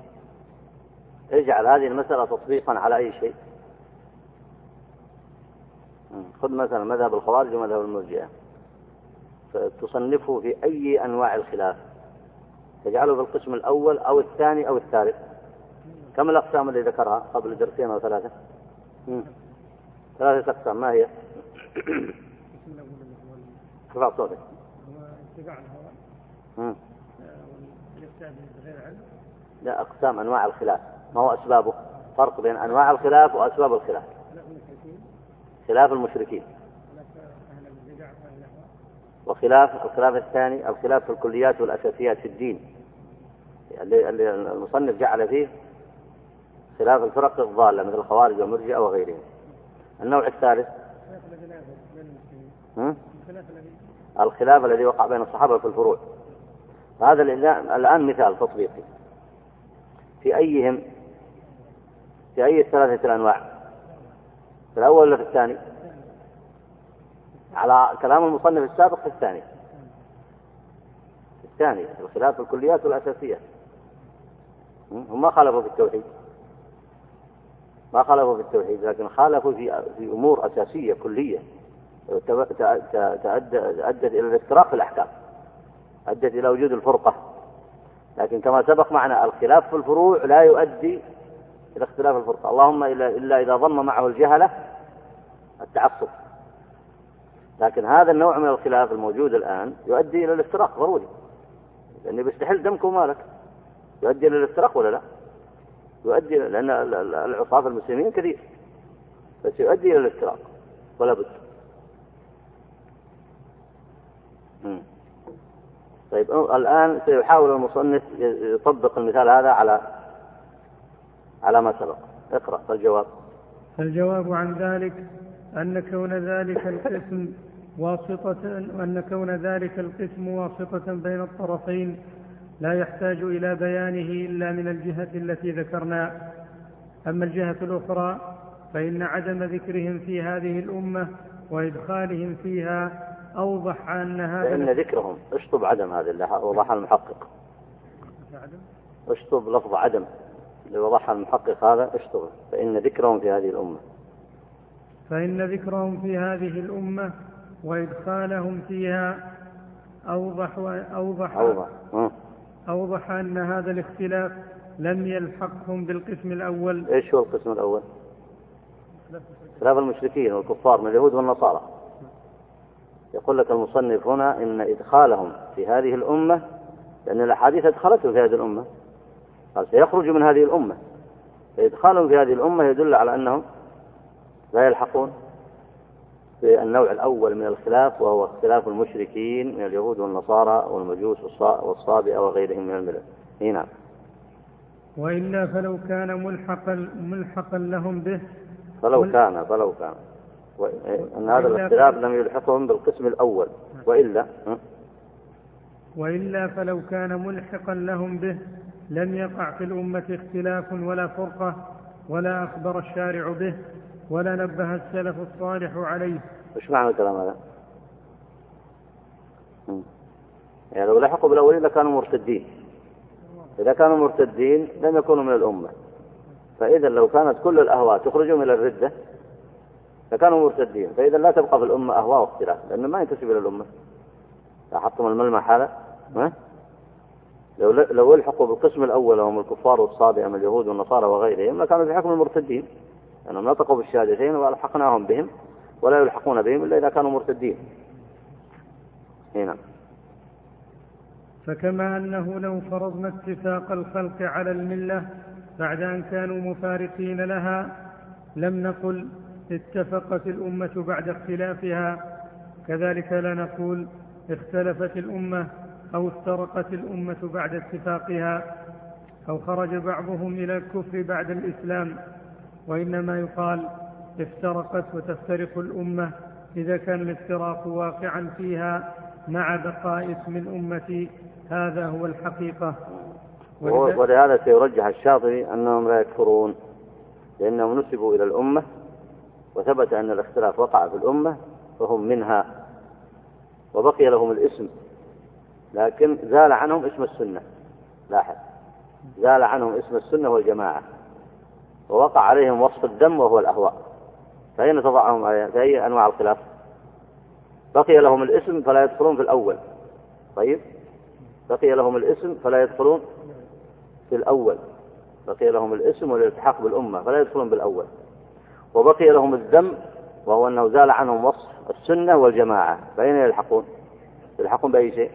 اجعل هذه المسألة تطبيقا على أي شيء. خذ مثلا مذهب الخوارج ومذهب المرجئة. تصنفه في أي أنواع الخلاف. تجعله في القسم الأول أو الثاني أو الثالث. كم الأقسام اللي ذكرها قبل درسين أو ثلاثة؟ ثلاثة أقسام. ما هي؟ ارفع صوتك. لا أقسام أنواع الخلاف. ما هو أسبابه؟ فرق بين أنواع الخلاف وأسباب الخلاف. خلاف المشركين. وخلاف الخلاف الثاني الخلاف في الكليات والأساسيات في الدين. اللي المصنف جعل فيه خلاف الفرق الضالة مثل الخوارج والمرجئة وغيرهم. النوع الثالث. الخلاف الذي وقع بين الصحابة في الفروع. هذا الآن مثال تطبيقي. في أيهم في أي الثلاثة الأنواع؟ في الأول ولا في الثاني؟ على كلام المصنف السابق في الثاني. في الثاني الخلاف في الكليات والأساسيات هم ما خالفوا في التوحيد. ما خالفوا في التوحيد لكن خالفوا في في أمور أساسية كلية. أدت إلى الافتراق في الأحكام. أدت إلى وجود الفرقة. لكن كما سبق معنا الخلاف في الفروع لا يؤدي إلى اختلاف الفرقة. اللهم إلا إذا ضم معه الجهلة التعصب. لكن هذا النوع من الخلاف الموجود الآن يؤدي إلى الافتراق. ضروري لأنه بيستحل دمك ومالك. يؤدي إلى الافتراق ولا لا؟ يؤدي لأن العصاة المسلمين كثير. بس يؤدي إلى الافتراق. ولا بد. طيب الآن سيحاول المصنف يطبق المثال هذا على على ما سبق. اقرأ الجواب. الجواب عن ذلك أن كون ذلك القسم واسطة أن كون ذلك القسم واسطة بين الطرفين لا يحتاج إلى بيانه إلا من الجهة التي ذكرنا. أما الجهة الأخرى فإن عدم ذكرهم في هذه الأمة وإدخالهم فيها أوضح أن هذا فإن ذكرهم. اشطب عدم هذا اللي وضحها المحقق. اشطب لفظ عدم. اللي وضحها المحقق هذا اشطب فإن ذكرهم في هذه الأمة. فإن ذكرهم في هذه الأمة وإدخالهم فيها أوضح أوضح أوضح, أوضح أن هذا الاختلاف لم يلحقهم بالقسم الأول. إيش هو القسم الأول؟ خلاف المشركين والكفار من اليهود والنصارى. يقول لك المصنف هنا إن إدخالهم في هذه الأمة لأن الأحاديث أدخلتهم في هذه الأمة. قال سيخرج من هذه الأمة. فإدخالهم في هذه الأمة يدل على أنهم لا يلحقون في النوع الأول من الخلاف وهو اختلاف المشركين من اليهود والنصارى والمجوس والصابئة وغيرهم من الملل نعم. وإلا فلو كان ملحقا ملحقا لهم به. فلو كان فلو كان. أن هذا الاختلاف لم يلحقهم بالقسم الأول. وإلا وإلا فلو كان ملحقا لهم به لم يقع في الأمة اختلاف ولا فرقة ولا أخبر الشارع به ولا نبه السلف الصالح عليه. وش معنى الكلام هذا؟ يعني لو لحقوا بالأولين لكانوا مرتدين. إذا كانوا مرتدين لم يكونوا من الأمة. فإذا لو كانت كل الأهواء تخرجهم إلى الردة فكانوا مرتدين. فإذا لا تبقى في الأمة أهواء واختلاف لأنه ما ينتسب إلى الأمة. لاحظتم الملمح هذا ها؟ لو لو الحقوا بالقسم الأول وهم الكفار والصابئة اليهود والنصارى وغيرهم لكانوا في حكم المرتدين. لأنهم نطقوا بالشهادتين وألحقناهم بهم ولا يلحقون بهم إلا إذا كانوا مرتدين. هنا. فكما أنه لو فرضنا اتفاق الخلق على الملة بعد أن كانوا مفارقين لها لم نقل اتفقت الأمة بعد اختلافها. كذلك لا نقول اختلفت الأمة أو افترقت الأمة بعد اتفاقها أو خرج بعضهم إلى الكفر بعد الإسلام. وإنما يقال افترقت وتفترق الأمة إذا كان الافتراق واقعا فيها مع بقاء اسم الأمة هذا هو الحقيقة. ولهذا سيرجح الشاطبي أنهم لا يكفرون لأنهم نسبوا إلى الأمة وثبت أن الاختلاف وقع في الأمة فهم منها وبقي لهم الاسم لكن زال عنهم اسم السنة. لاحظ زال عنهم اسم السنة والجماعة ووقع عليهم وصف الدم وهو الأهواء. فأين تضعهم في أي أنواع الخلاف؟ بقي لهم الاسم فلا يدخلون في الأول. طيب بقي لهم الاسم فلا يدخلون في الأول. بقي لهم الاسم والالتحاق بالأمة فلا يدخلون بالأول. وبقي لهم الذم وهو أنه زال عنهم وصف السنة والجماعة. فأين يلحقون؟ يلحقون بأي شيء؟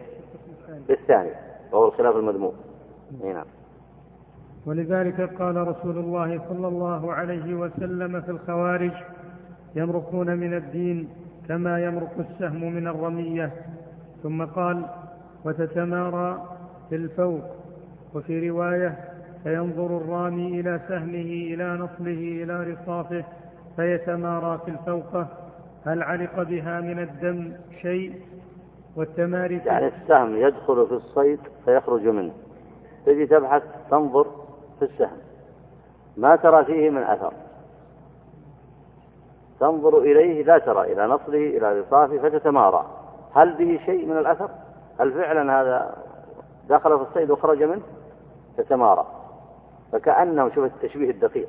بالثاني وهو الخلاف المذموم. نعم. ولذلك قال رسول الله صلى الله عليه وسلم في الخوارج يمرقون من الدين كما يمرق السهم من الرمية. ثم قال وتتمارى في الفوق. وفي رواية فينظر الرامي إلى سهمه إلى نصله إلى رصافه. فيتمارى في الفوقة هل علق بها من الدم شيء؟ والتماري يعني السهم يدخل في الصيد فيخرج منه. تجي تبحث تنظر في السهم. ما ترى فيه من أثر. تنظر إليه لا ترى إلى نصله إلى رصافه فتتمارى. هل به شيء من الأثر؟ هل فعلا هذا دخل في الصيد وخرج منه؟ تتمارى. فكأنهم شوف التشبيه الدقيق.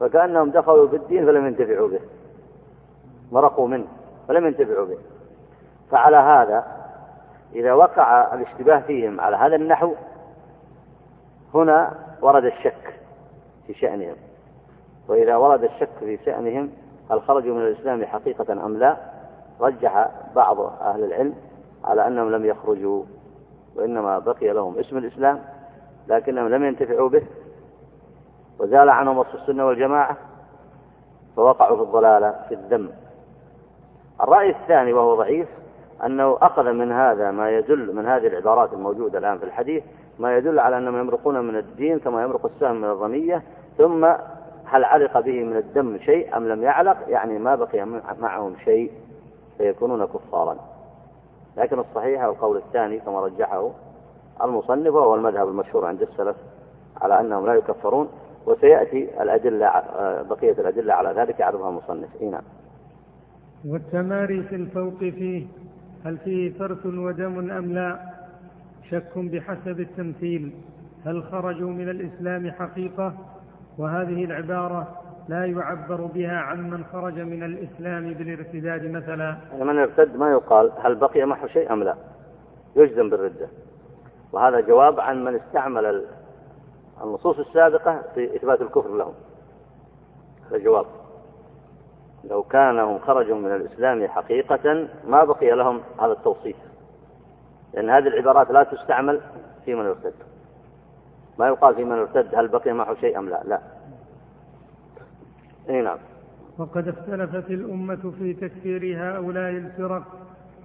فكأنهم دخلوا في الدين فلم ينتفعوا به. مرقوا منه فلم ينتفعوا به. فعلى هذا إذا وقع الاشتباه فيهم على هذا النحو هنا ورد الشك في شأنهم. وإذا ورد الشك في شأنهم هل خرجوا من الإسلام حقيقة أم لا؟ رجح بعض أهل العلم على أنهم لم يخرجوا وإنما بقي لهم اسم الإسلام لكنهم لم ينتفعوا به. وزال عنهم وصف السنة والجماعة فوقعوا في الضلالة في الذم. الرأي الثاني وهو ضعيف أنه أخذ من هذا ما يدل من هذه العبارات الموجودة الآن في الحديث ما يدل على أنهم يمرقون من الدين كما يمرق السهم من الرمية ثم هل علق به من الدم شيء أم لم يعلق؟ يعني ما بقي معهم شيء فيكونون كفارا. لكن الصحيح القول الثاني كما رجحه المصنف وهو المذهب المشهور عند السلف على أنهم لا يكفرون. وسيأتي الأدلة بقية الأدلة على ذلك يعرضها المصنف. إيه نعم. والتماري في الفوق فيه هل فيه فرث ودم أم لا؟ شك بحسب التمثيل. هل خرجوا من الإسلام حقيقة؟ وهذه العبارة لا يعبر بها عن من خرج من الإسلام بالارتداد مثلا. يعني من ارتد ما يقال هل بقي معه شيء أم لا؟ يجزم بالردة. وهذا جواب عن من استعمل النصوص السابقة في إثبات الكفر لهم. هذا جواب. لو كانهم خرجوا من الإسلام حقيقة ما بقي لهم هذا التوصيف. لأن هذه العبارات لا تستعمل في من ارتد ما يقال في من ارتد هل بقي معه شيء أم لا. لا. إي نعم. وقد اختلفت الأمة في تكفير هؤلاء الفرق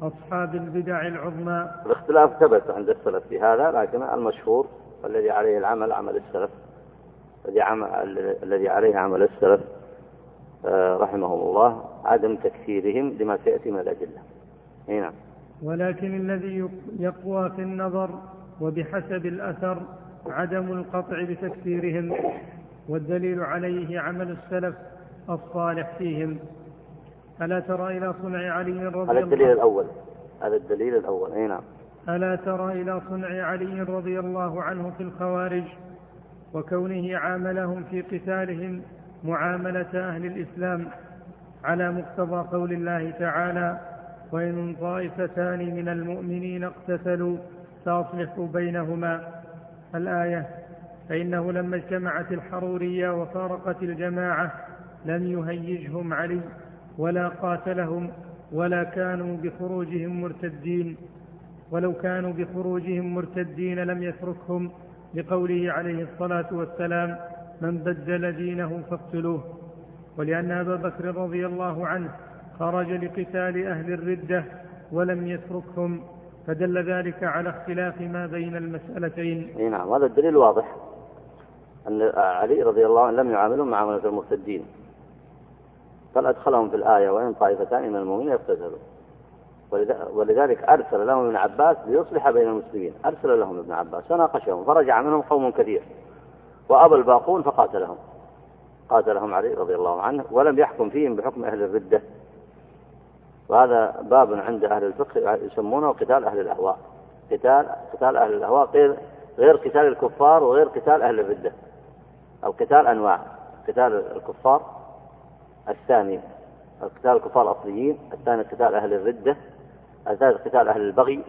أصحاب البدع العظمى. الاختلاف ثبت عند السلف في هذا لكن المشهور والذي عليه العمل عمل السلف. الذي الذي عليه عمل السلف. آه، رحمهم الله. عدم تكفيرهم لما سيأتي من الأدلة. نعم. ولكن الذي يقوى في النظر وبحسب الأثر عدم القطع بتكفيرهم والدليل عليه عمل السلف الصالح فيهم. ألا ترى إلى صنع علي رضي الله هذا الدليل الأول. هذا الدليل الأول. أي نعم. ألا ترى إلى صنع علي رضي الله عنه في الخوارج وكونه عاملهم في قتالهم معاملة أهل الإسلام على مقتضى قول الله تعالى وإن طائفتان من المؤمنين اقتتلوا فأصلحوا بينهما. الآية فإنه لما اجتمعت الحرورية وفارقت الجماعة لم يهيجهم علي ولا قاتلهم ولا كانوا بخروجهم مرتدين. ولو كانوا بخروجهم مرتدين لم يتركهم لقوله عليه الصلاة والسلام من بدل دينه فاقتلوه ولأن أبا بكر رضي الله عنه خرج لقتال أهل الردة ولم يتركهم فدل ذلك على اختلاف ما بين المسألتين. أي نعم هذا الدليل واضح. أن علي رضي الله عنه لم يعاملهم معاملة المرتدين. بل أدخلهم في الآية وإن طائفتان من المؤمنين اقتتلوا. ولذلك أرسل لهم ابن عباس ليصلح بين المسلمين. أرسل لهم ابن عباس فناقشهم فرجع منهم قوم كثير. وأبى الباقون فقاتلهم. قاتلهم علي رضي الله عنه ولم يحكم فيهم بحكم أهل الردة. وهذا باب عند أهل الفقه يسمونه قتال أهل الأهواء. قتال قتال أهل الأهواء غير غير قتال الكفار وغير قتال أهل الردة. القتال أنواع. قتال الكفار الثاني. قتال الكفار الأصليين الثاني قتال أهل الردة الثالث قتال أهل البغي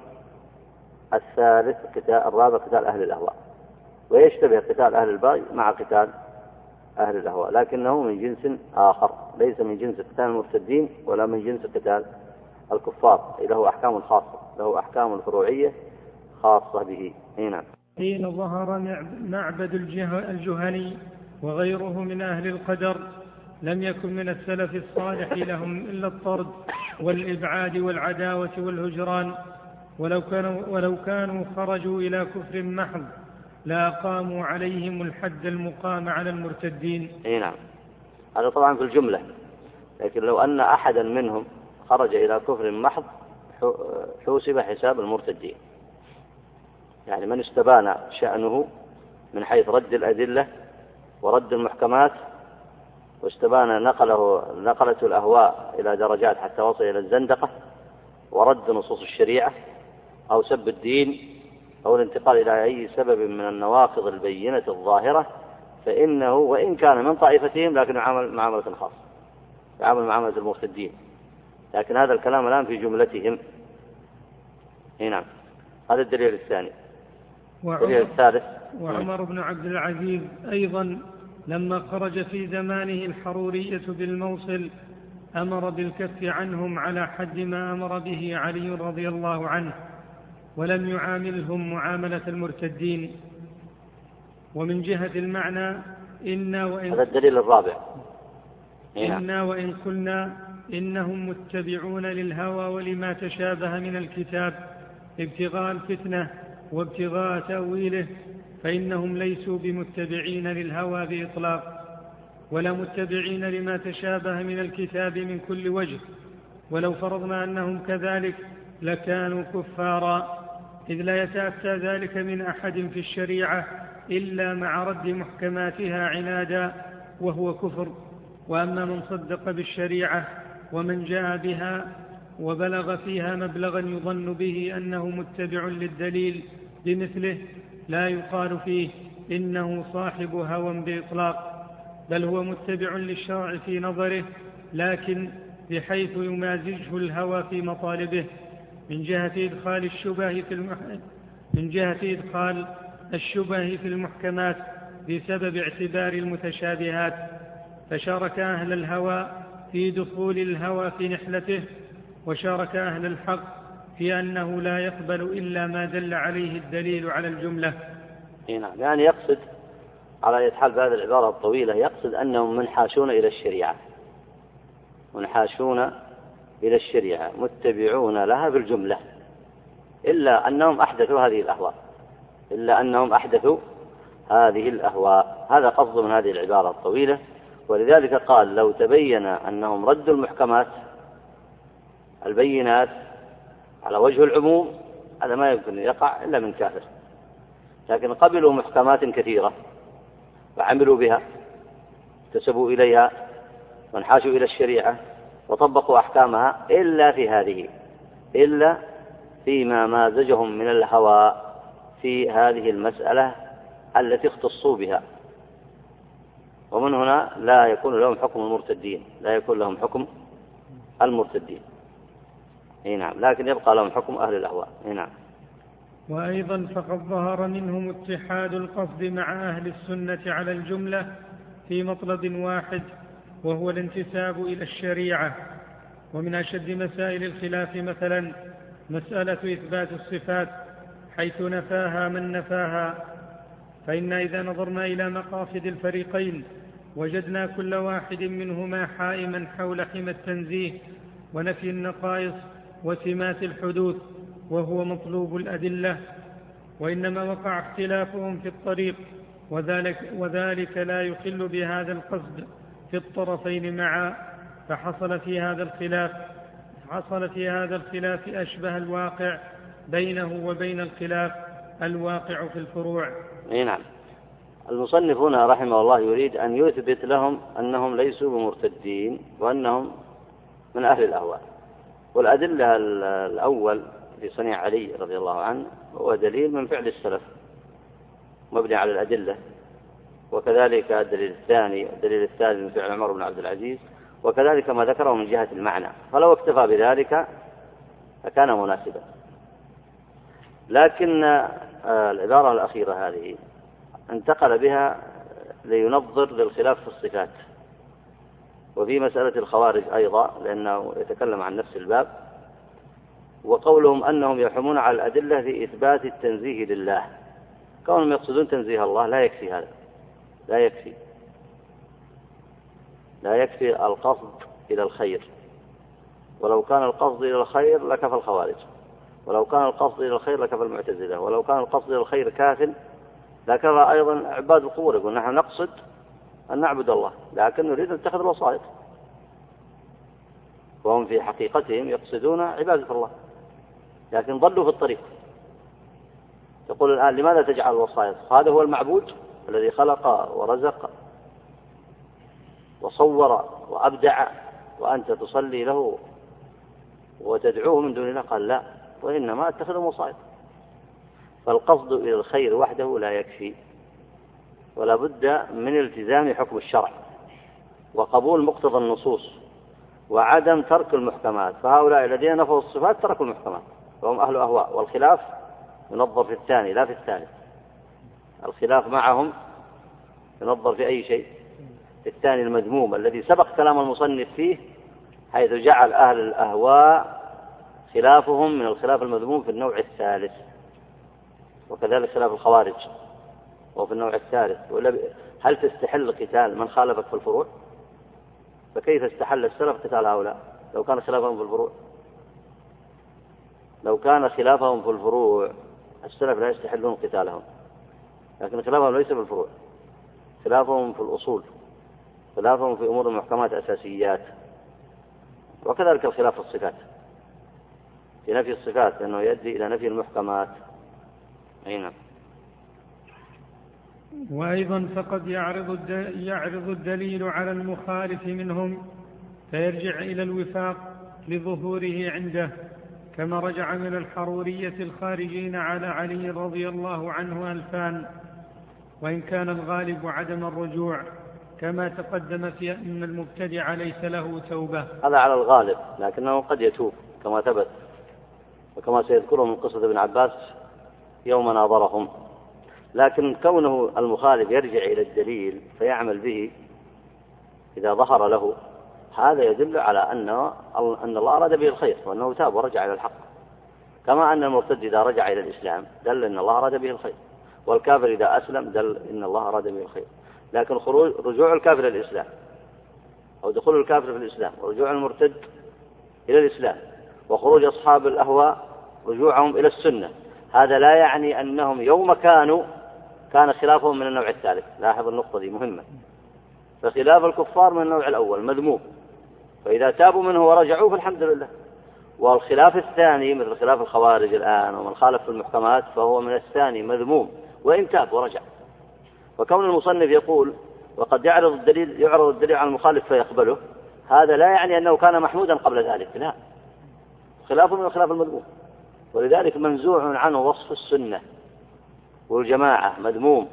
الثالث قتال الرابع قتال أهل الأهواء. ويشتبه قتال أهل البغي مع قتال أهل الأهواء لكنه من جنس آخر ليس من جنس قتال المرتدين ولا من جنس قتال الكفار. له أحكام خاصة له أحكام فروعية خاصة به. هنا حين ظهر معبد الجهني وغيره من أهل القدر. لم يكن من السلف الصالح لهم إلا الطرد والإبعاد والعداوة والهجران. ولو كانوا, ولو كانوا خرجوا إلى كفر محض لأقاموا عليهم الحد المقام على المرتدين. إي نعم. هذا طبعا في الجملة. لكن لو أن أحدا منهم خرج إلى كفر محض حوسب حساب المرتدين. يعني من استبان شأنه من حيث رد الأدلة ورد المحكمات واستبان نقله نقلته الأهواء إلى درجات حتى وصل إلى الزندقة ورد نصوص الشريعة أو سب الدين أو الانتقال إلى أي سبب من النواقض البينة الظاهرة فإنه وإن كان من طائفتهم لكن يعامل معاملة خاصة يعامل معاملة المرتدين. لكن هذا الكلام الآن في جملتهم. نعم. هذا الدليل الثاني. الدليل الثالث. وعمر بن عبد العزيز أيضا لما خرج في زمانه الحرورية بالموصل أمر بالكف عنهم على حد ما أمر به علي رضي الله عنه ولم يعاملهم معاملة المرتدين. ومن جهة المعنى إنا وإن هذا الدليل الرابع. إنا وإن قلنا إنهم متبعون للهوى ولما تشابه من الكتاب ابتغاء الفتنة وابتغاء تأويله فإنهم ليسوا بمتبعين للهوى بإطلاق ولا متبعين لما تشابه من الكتاب من كل وجه. ولو فرضنا أنهم كذلك لكانوا كفارا إذ لا يتأتى ذلك من أحد في الشريعة إلا مع رد محكماتها عنادا وهو كفر. وأما من صدق بالشريعة ومن جاء بها وبلغ فيها مبلغا يظن به أنه متبع للدليل بمثله لا يقال فيه إنه صاحب هوى بإطلاق بل هو متبع للشرع في نظره لكن بحيث يمازجه الهوى في مطالبه. من جهة إدخال الشبه في المح... من جهة إدخال الشبه في المحكمات بسبب اعتبار المتشابهات فشارك أهل الهوى في دخول الهوى في نحلته وشارك أهل الحق في أنه لا يقبل إلا ما دل عليه الدليل على الجملة. نعم يعني يقصد على يتحال بهذه العبارة الطويلة يقصد أنهم منحاشون إلى الشريعة. منحاشون إلى الشريعة متبعون لها بالجملة. إلا أنهم أحدثوا هذه الأهواء. إلا أنهم أحدثوا هذه الأهواء. هذا قصد من هذه العبارة الطويلة. ولذلك قال لو تبين أنهم ردوا المحكمات البينات على وجه العموم هذا ما يمكن يقع إلا من كافر. لكن قبلوا محكمات كثيرة وعملوا بها انتسبوا إليها وانحاشوا إلى الشريعة وطبقوا أحكامها إلا في هذه إلا فيما مازجهم من الهوى في هذه المسألة التي اختصوا بها. ومن هنا لا يكون لهم حكم المرتدين لا يكون لهم حكم المرتدين. إي نعم. لكن يبقى لهم حكم أهل الأهواء. إي نعم. وأيضا فقد ظهر منهم اتحاد القصد مع أهل السنة على الجملة في مطلب واحد وهو الانتساب إلى الشريعة. ومن أشد مسائل الخلاف مثلا مسألة إثبات الصفات حيث نفاها من نفاها. فإن إذا نظرنا إلى مقاصد الفريقين وجدنا كل واحد منهما حائما حول حمى التنزيه ونفي النقائص وسمات الحدوث وهو مطلوب الأدلة وإنما وقع اختلافهم في الطريق وذلك, وذلك لا يخل بهذا القصد في الطرفين معا فحصل في هذا الخلاف حصل في هذا الخلاف أشبه الواقع بينه وبين الخلاف الواقع في الفروع. إي نعم. المصنف هنا رحمه الله يريد أن يثبت لهم أنهم ليسوا بمرتدين وأنهم من أهل الأهواء. والأدلة الأول في صنيع علي رضي الله عنه هو دليل من فعل السلف مبني على الأدلة. وكذلك الدليل الثاني الدليل الثالث من فعل عمر بن عبد العزيز وكذلك ما ذكره من جهة المعنى. فلو اكتفى بذلك لكان مناسبا. لكن آه، العبارة الأخيرة هذه انتقل بها لينظر للخلاف في الصفات. وفي مسألة الخوارج أيضا لأنه يتكلم عن نفس الباب. وقولهم أنهم يحمون على الأدلة في إثبات التنزيه لله. كونهم يقصدون تنزيه الله لا يكفي هذا. لا يكفي. لا يكفي القصد إلى الخير. ولو كان القصد إلى الخير لكفى الخوارج. ولو كان القصد إلى الخير لكفى المعتزلة. ولو كان القصد إلى الخير كاف لكفى أيضا عباد القبور. يقول نحن نقصد أن نعبد الله لكن نريد أن نتخذ الوسائط. وهم في حقيقتهم يقصدون عبادة الله لكن ضلوا في الطريق. يقول الآن لماذا تجعل الوسائط؟ هذا هو المعبود الذي خلق ورزق وصور وأبدع وأنت تصلي له وتدعوه من دون الله؟ قال لا وإنما اتخذ وسائط. فالقصد إلى الخير وحده لا يكفي. ولا بد من التزام حكم الشرع وقبول مقتضى النصوص وعدم ترك المحكمات. فهؤلاء الذين نفوا الصفات تركوا المحكمات وهم أهل أهواء. والخلاف ينظر في الثاني لا في الثالث. الخلاف معهم ينظر في أي شيء؟ في الثاني المذموم الذي سبق كلام المصنف فيه حيث جعل أهل الأهواء خلافهم من الخلاف المذموم في النوع الثالث وكذلك خلاف الخوارج. وفي النوع الثالث هل تستحل قتال من خالفك في الفروع؟ فكيف استحل السلف قتال هؤلاء؟ لو كان خلافهم في الفروع. لو كان خلافهم في الفروع السلف لا يستحلون قتالهم. لكن خلافهم ليس في الفروع. خلافهم في الأصول. خلافهم في أمور المحكمات أساسيات وكذلك الخلاف في الصفات. في نفي الصفات لأنه يؤدي إلى نفي المحكمات. أي نعم. وأيضا فقد يعرض يعرض الدليل على المخالف منهم فيرجع إلى الوفاق لظهوره عنده كما رجع من الحرورية الخارجين على علي رضي الله عنه ألفان. وإن كان الغالب عدم الرجوع كما تقدم في أن المبتدع ليس له توبة. هذا على الغالب لكنه قد يتوب كما ثبت. وكما سيذكره من قصة ابن عباس يوم ناظرهم. لكن كونه المخالف يرجع إلى الدليل فيعمل به إذا ظهر له هذا يدل على أن أن الله أراد به الخير وأنه تاب ورجع إلى الحق. كما أن المرتد إذا رجع إلى الإسلام دل أن الله أراد به الخير والكافر إذا أسلم دل أن الله أراد به الخير. لكن خروج رجوع الكافر إلى الإسلام أو دخول الكافر في الإسلام ورجوع المرتد إلى الإسلام وخروج أصحاب الأهواء رجوعهم إلى السنة هذا لا يعني أنهم يوم كانوا كان خلافهم من النوع الثالث. لاحظ النقطة دي مهمة. فخلاف الكفار من النوع الأول مذموم. فإذا تابوا منه ورجعوا فالحمد لله. والخلاف الثاني مثل خلاف الخوارج الآن ومن خالف في المحكمات فهو من الثاني مذموم. وإن تاب ورجع. وكون المصنف يقول وقد يعرض الدليل يعرض الدليل على المخالف فيقبله هذا لا يعني أنه كان محمودا قبل ذلك. لا. خلافه من الخلاف المذموم. ولذلك منزوع عنه وصف السنة. والجماعة مذموم.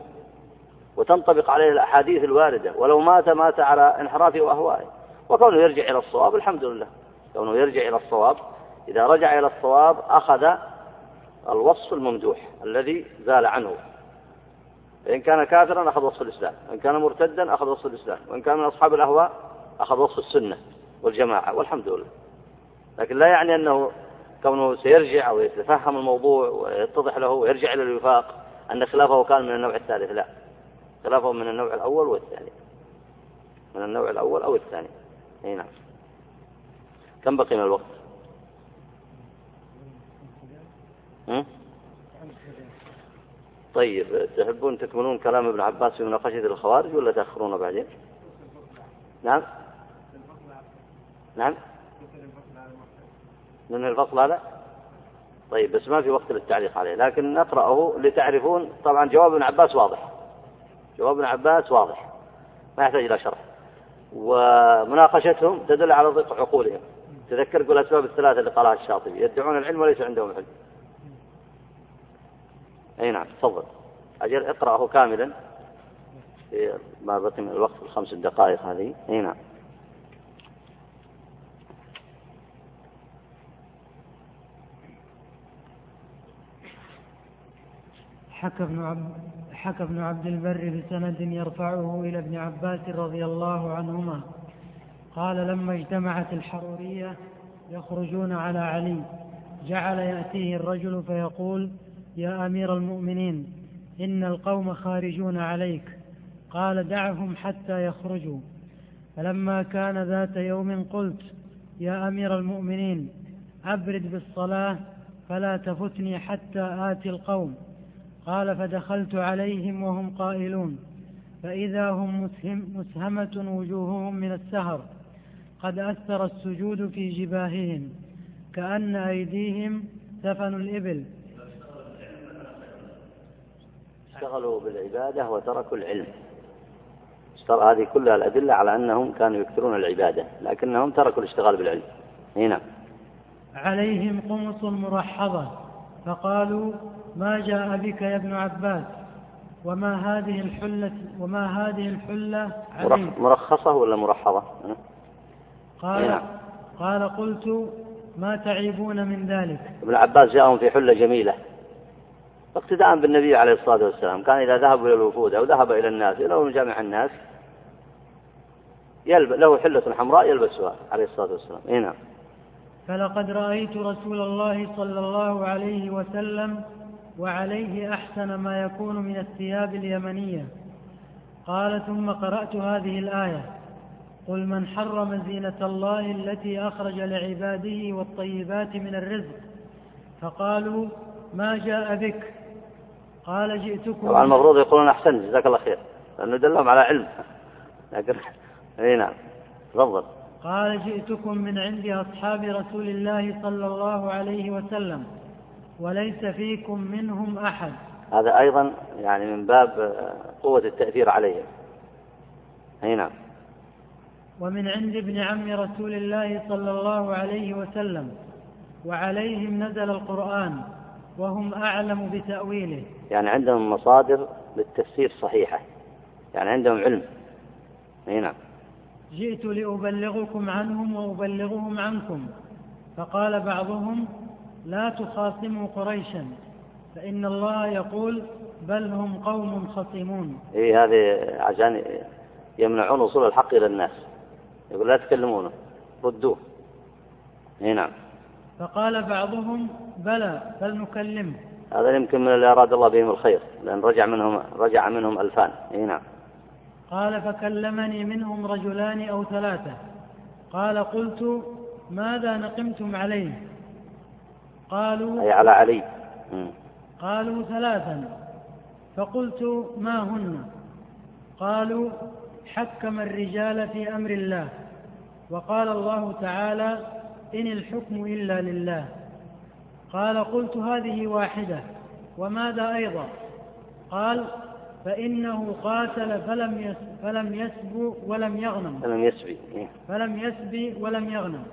وتنطبق عليه الأحاديث الواردة. ولو مات مات على انحرافه وأهوائه وكونه يرجع إلى الصواب الحمد لله. كونه يرجع إلى الصواب. إذا رجع إلى الصواب أخذ الوصف الممدوح الذي زال عنه. فإن كان كافرا أخذ وصف الإسلام. وإن كان مرتدا أخذ وصف الإسلام. وإن كان من أصحاب الأهواء أخذ وصف السنة والجماعة. والحمد لله. لكن لا يعني أنه كونه سيرجع أو يتفهم الموضوع ويتضح له ويرجع إلى الوفاق. أن خلافه كان من النوع الثالث لا. خلافه من النوع الأول والثاني. من النوع الأول أو الثاني. أي نعم. كم بقي من الوقت؟ هم؟ طيب تحبون تكملون كلام ابن عباس في مناقشة الخوارج ولا تأخرون بعدين؟ نعم. نعم. من الفصل هذا؟ طيب بس ما في وقت للتعليق عليه لكن نقرأه لتعرفون. طبعا جواب ابن عباس واضح. جواب ابن عباس واضح. ما يحتاج إلى شرح. ومناقشتهم تدل على ضيق عقولهم. تذكركم الأسباب الثلاثة اللي قالها الشاطبي. يدعون العلم وليس عندهم علم. أي نعم تفضل. أجل اقرأه كاملا. ما بقي من الوقت الخمس دقائق هذه. أي نعم. حكى ابن عبد حكى ابن عبد البر بسند يرفعه إلى ابن عباس رضي الله عنهما. قال لما اجتمعت الحرورية يخرجون على علي. جعل يأتيه الرجل فيقول يا أمير المؤمنين إن القوم خارجون عليك. قال دعهم حتى يخرجوا. فلما كان ذات يوم قلت يا أمير المؤمنين أبرد بالصلاة فلا تفتني حتى آتي القوم. قال فدخلت عليهم وهم قائلون فإذا هم مسهم مسهمة وجوههم من السهر قد أثر السجود في جباههم كأن أيديهم سفن الإبل. اشتغلوا بالعبادة وتركوا العلم. هذه كلها الأدلة على أنهم كانوا يكثرون العبادة لكنهم تركوا الاشتغال بالعلم. هنا. عليهم قمص مرحضة فقالوا ما جاء بك يا ابن عباس؟ وما هذه الحلة وما هذه الحلة عليك مرخصة ولا مرحضة؟ قال نعم. قال قلت ما تعيبون من ذلك؟ ابن عباس جاءهم في حلة جميلة. اقتداء بالنبي عليه الصلاة والسلام. كان إذا ذهب إلى الوفود أو ذهب إلى الناس إلى مجامع الناس يلب... له حلة حمراء يلبسها عليه الصلاة والسلام. إيه نعم. فلقد رأيت رسول الله صلى الله عليه وسلم وعليه أحسن ما يكون من الثياب اليمنية. قال ثم قرأت هذه الآية قل من حرم زينة الله التي أخرج لعباده والطيبات من الرزق. فقالوا ما جاء بك؟ قال جئتكم. طبعا المفروض يقولون أحسن جزاك الله خير لأنه دلهم على علم. لكن إي نعم تفضل. قال جئتكم من عند أصحاب رسول الله صلى الله عليه وسلم. وليس فيكم منهم أحد. هذا أيضا يعني من باب قوة التأثير عليهم أي نعم. ومن عند ابن عم رسول الله صلى الله عليه وسلم وعليهم نزل القرآن وهم أعلم بتأويله. يعني عندهم مصادر للتفسير صحيحة. يعني عندهم علم. أي نعم. جئت لأبلغكم عنهم وأبلغهم عنكم. فقال بعضهم لا تخاصموا قريشا فإن الله يقول بل هم قوم خصمون. إيه هذه عشان يمنعون وصول الحق إلى الناس. يقول لا تكلمونه ردوه. اي نعم. فقال بعضهم بلى بل نكلمه هذا يمكن من اللي أراد الله بهم الخير لأن رجع منهم رجع منهم ألفان. اي نعم. قال فكلمني منهم رجلان أو ثلاثة. قال قلت ماذا نقمتم عليه؟ قالوا أي على علي. قالوا ثلاثا. فقلت ما هن؟ قالوا حكم الرجال في أمر الله. وقال الله تعالى إن الحكم إلا لله. قال قلت هذه واحدة. وماذا أيضا؟ قال فإنه قاتل فلم فلم يسب ولم يغنم. فلم يسبي. فلم يسبي ولم يغنم.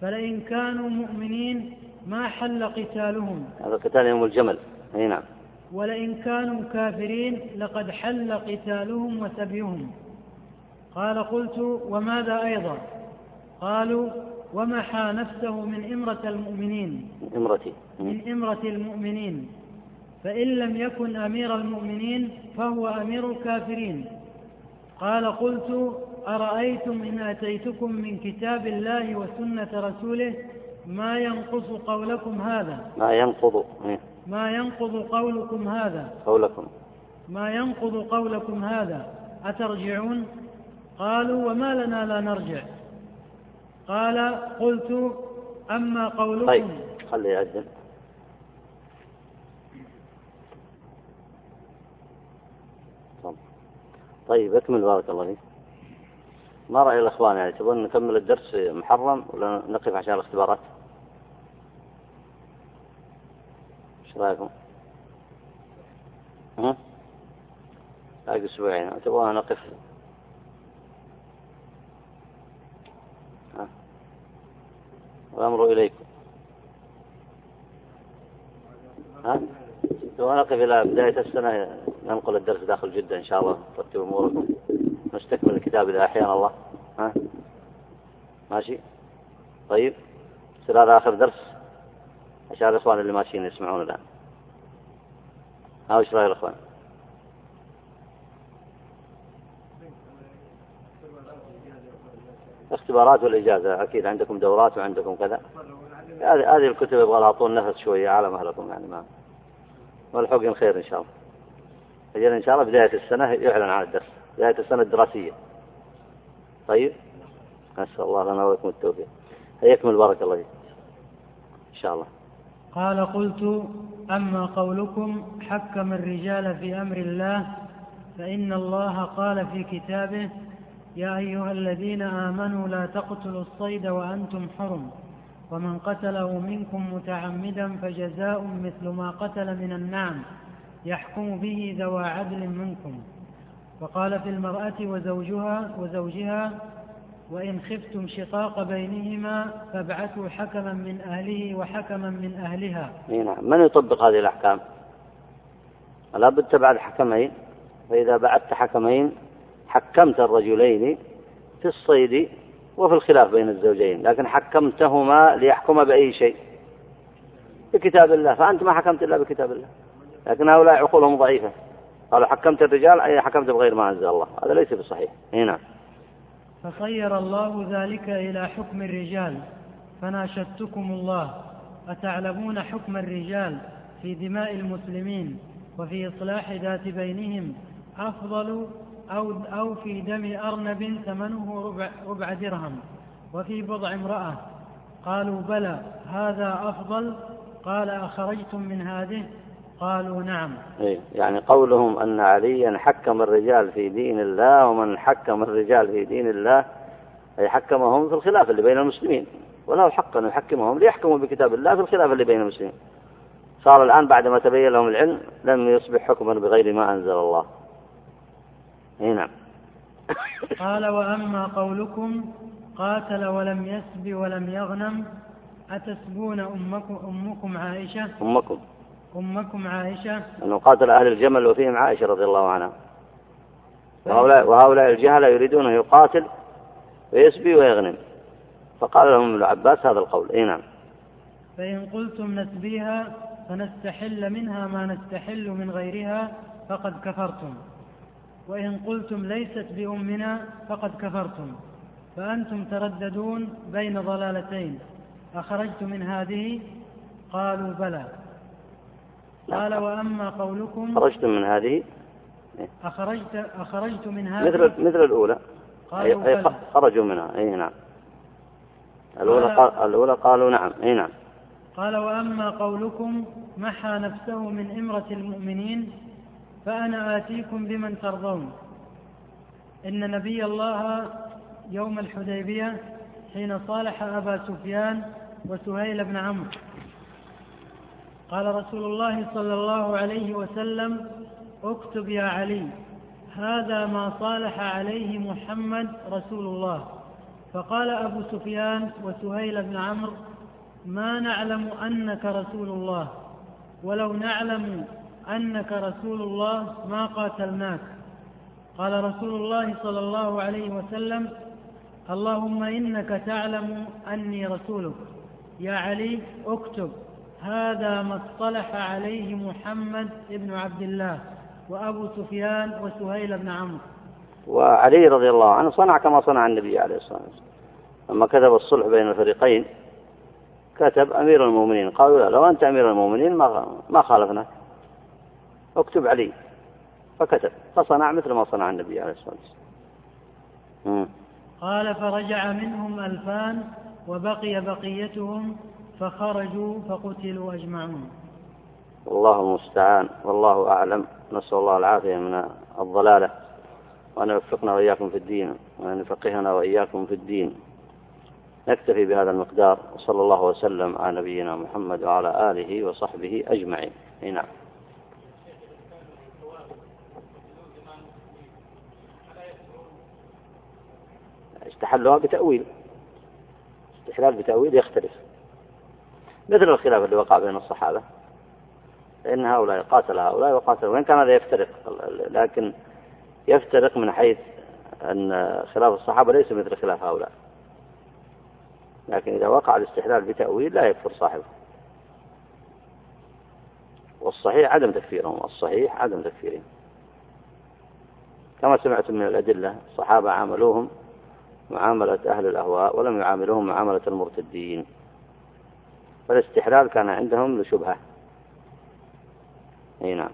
فلئن كانوا مؤمنين ما حل قتالهم. هذا قتال يوم الجمل. أي نعم. ولئن كانوا كافرين لقد حل قتالهم وسبيهم. قال قلت وماذا أيضا؟ قالوا ومحى نفسه من إمرة المؤمنين. من إمرتي. من إمرة المؤمنين. فإن لم يكن أمير المؤمنين فهو أمير الكافرين. قال قلت أرأيتم إن أتيتكم من كتاب الله وسنة رسوله ما ينقص قولكم هذا؟ ما ينقض إيه. ما ينقض قولكم هذا؟ قولكم. ما ينقض قولكم هذا؟ أترجعون؟ قالوا وما لنا لا نرجع. قال قلت أما قولكم. طيب خليه يأذن طيب أكمل بارك الله فيك. ما رأي الإخوان؟ يعني تبون نكمل الدرس محرم ولا نقف عشان الاختبارات؟ إيش رأيكم؟ ها؟ باقي أسبوعين. تبغى نقف ها؟ والأمر إليكم. ها؟ تبغى نقف إلى بداية السنة ننقل الدرس داخل جدة إن شاء الله. ترتب أموركم نستكمل الكتاب إذا أحيانا الله. ها؟ ماشي؟ طيب. يصير هذا آخر درس. عشان الإخوان اللي ماشيين يسمعون الآن. ها وش رأي الإخوان؟ اختبارات والإجازة أكيد عندكم دورات وعندكم كذا. هذه هذه الكتب يبغى لها طول نفس شوية على مهلكم يعني ما والحق خير إن شاء الله. أجل إن شاء الله بداية السنة يعلن عن الدرس بداية السنة الدراسية. طيب؟ نسأل الله لنا ولكم التوفيق. يكمل بارك الله فيك. إن شاء الله. قال قلت أما قولكم حكم الرجال في أمر الله فإن الله قال في كتابه يا أيها الذين آمنوا لا تقتلوا الصيد وأنتم حرم ومن قتله منكم متعمدا فجزاء مثل ما قتل من النعم يحكم به ذوى عدل منكم. وقال في المرأة وزوجها وزوجها وإن خفتم شقاق بينهما فابعثوا حكما من أهله وحكما من أهلها. نعم. من يطبق هذه الأحكام؟ لابد تبعث حكمين. فإذا بعثت حكمين حكمت الرجلين في الصيد وفي الخلاف بين الزوجين لكن حكمتهما ليحكم بأي شيء؟ بكتاب الله. فأنت ما حكمت إلا بكتاب الله. لكن هؤلاء عقولهم ضعيفة. قالوا حكمت الرجال أي حكمت بغير ما أنزل الله. هذا ليس بصحيح. هنا فصير الله ذلك إلى حكم الرجال فناشدتكم الله. أتعلمون حكم الرجال في دماء المسلمين وفي إصلاح ذات بينهم؟ أفضل أو, أو في دم أرنب ثمنه ربع, ربع درهم. وفي بضع امرأة قالوا بلى هذا أفضل؟ قال أخرجتم من هذه؟ قالوا نعم. إيه يعني قولهم أن عليا حكم الرجال في دين الله ومن حكم الرجال في دين الله أي حكمهم في الخلاف اللي بين المسلمين وله الحق أن يحكمهم ليحكموا بكتاب الله في الخلاف اللي بين المسلمين. صار الآن بعد ما تبين لهم العلم لم يصبح حكما بغير ما أنزل الله. اي نعم. قال وأما قولكم قاتل ولم يسب ولم يغنم أتسبون أمكم, أمكم عائشة؟ أمكم. أمكم عائشة؟ أنه قاتل أهل الجمل وفيهم عائشة رضي الله عنها. وهؤلاء, وهؤلاء الجهلة يريدون أن يقاتل ويسبي ويغنم. فقال لهم ابن عباس هذا القول. إي نعم. فإن قلتم نسبيها فنستحل منها ما نستحل من غيرها فقد كفرتم. وإن قلتم ليست بأمنا فقد كفرتم. فأنتم ترددون بين ضلالتين. أخرجت من هذه؟ قالوا بلى. قال وأما قولكم خرجت من هذه؟ أخرجت أخرجت من هذه؟ مثل مثل الأولى. أي, أي خرجوا منها. أي نعم. الأولى قال الأولى قالوا نعم. أي نعم. قال وأما قولكم محى نفسه من إمرة المؤمنين فأنا آتيكم بمن ترضون. إن نبي الله يوم الحديبية حين صالح أبا سفيان وسهيل بن عمرو. قال رسول الله صلى الله عليه وسلم اكتب يا علي هذا ما صالح عليه محمد رسول الله. فقال أبو سفيان وسهيل بن عمرو ما نعلم أنك رسول الله ولو نعلم أنك رسول الله ما قاتلناك. قال رسول الله صلى الله عليه وسلم اللهم إنك تعلم أني رسولك يا علي اكتب. هذا ما اصطلح عليه محمد بن عبد الله وأبو سفيان وسهيل بن عمرو. وعلي رضي الله عنه صنع كما صنع النبي عليه الصلاة والسلام. لما كتب الصلح بين الفريقين كتب أمير المؤمنين. قالوا لا لو أنت أمير المؤمنين ما ما خالفناك. اكتب علي. فكتب. فصنع مثل ما صنع النبي عليه الصلاة والسلام. قال فرجع منهم ألفان وبقي بقيتهم فخرجوا فقتلوا أجمعون. والله المستعان والله أعلم. نسأل الله العافية من الضلالة وأن يوفقنا وإياكم في الدين وأن يفقهنا وإياكم في الدين. نكتفي بهذا المقدار وصلى الله وسلم على نبينا محمد وعلى آله وصحبه أجمعين. نعم. استحلوها بتأويل. استحلال بتأويل يختلف. مثل الخلاف اللي وقع بين الصحابة. فإن هؤلاء قاتل هؤلاء وقاتل وإن كان هذا يفترق لكن يفترق من حيث أن خلاف الصحابة ليس مثل خلاف هؤلاء. لكن إذا وقع الاستحلال بتأويل لا يكفر صاحبه. والصحيح عدم تكفيرهم الصحيح عدم تكفيرهم. كما سمعتم من الأدلة الصحابة عاملوهم معاملة أهل الأهواء ولم يعاملوهم معاملة المرتدين. فالاستحلال كان عندهم لشبهة. إي نعم.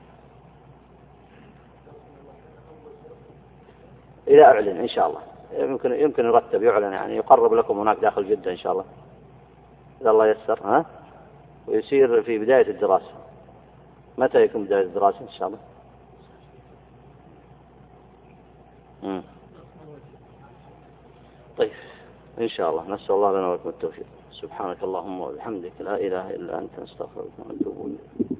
إذا أعلن إن شاء الله. يمكن يمكن يرتب يعلن يعني يقرب لكم هناك داخل جدة إن شاء الله. إذا الله يسر ها؟ ويصير في بداية الدراسة. متى يكون بداية الدراسة إن شاء الله؟ مم. طيب إن شاء الله. نسأل الله لنا ولكم التوفيق. سبحانك اللهم وبحمدك لا إله إلا أنت نستغفرك ونتوب إليك.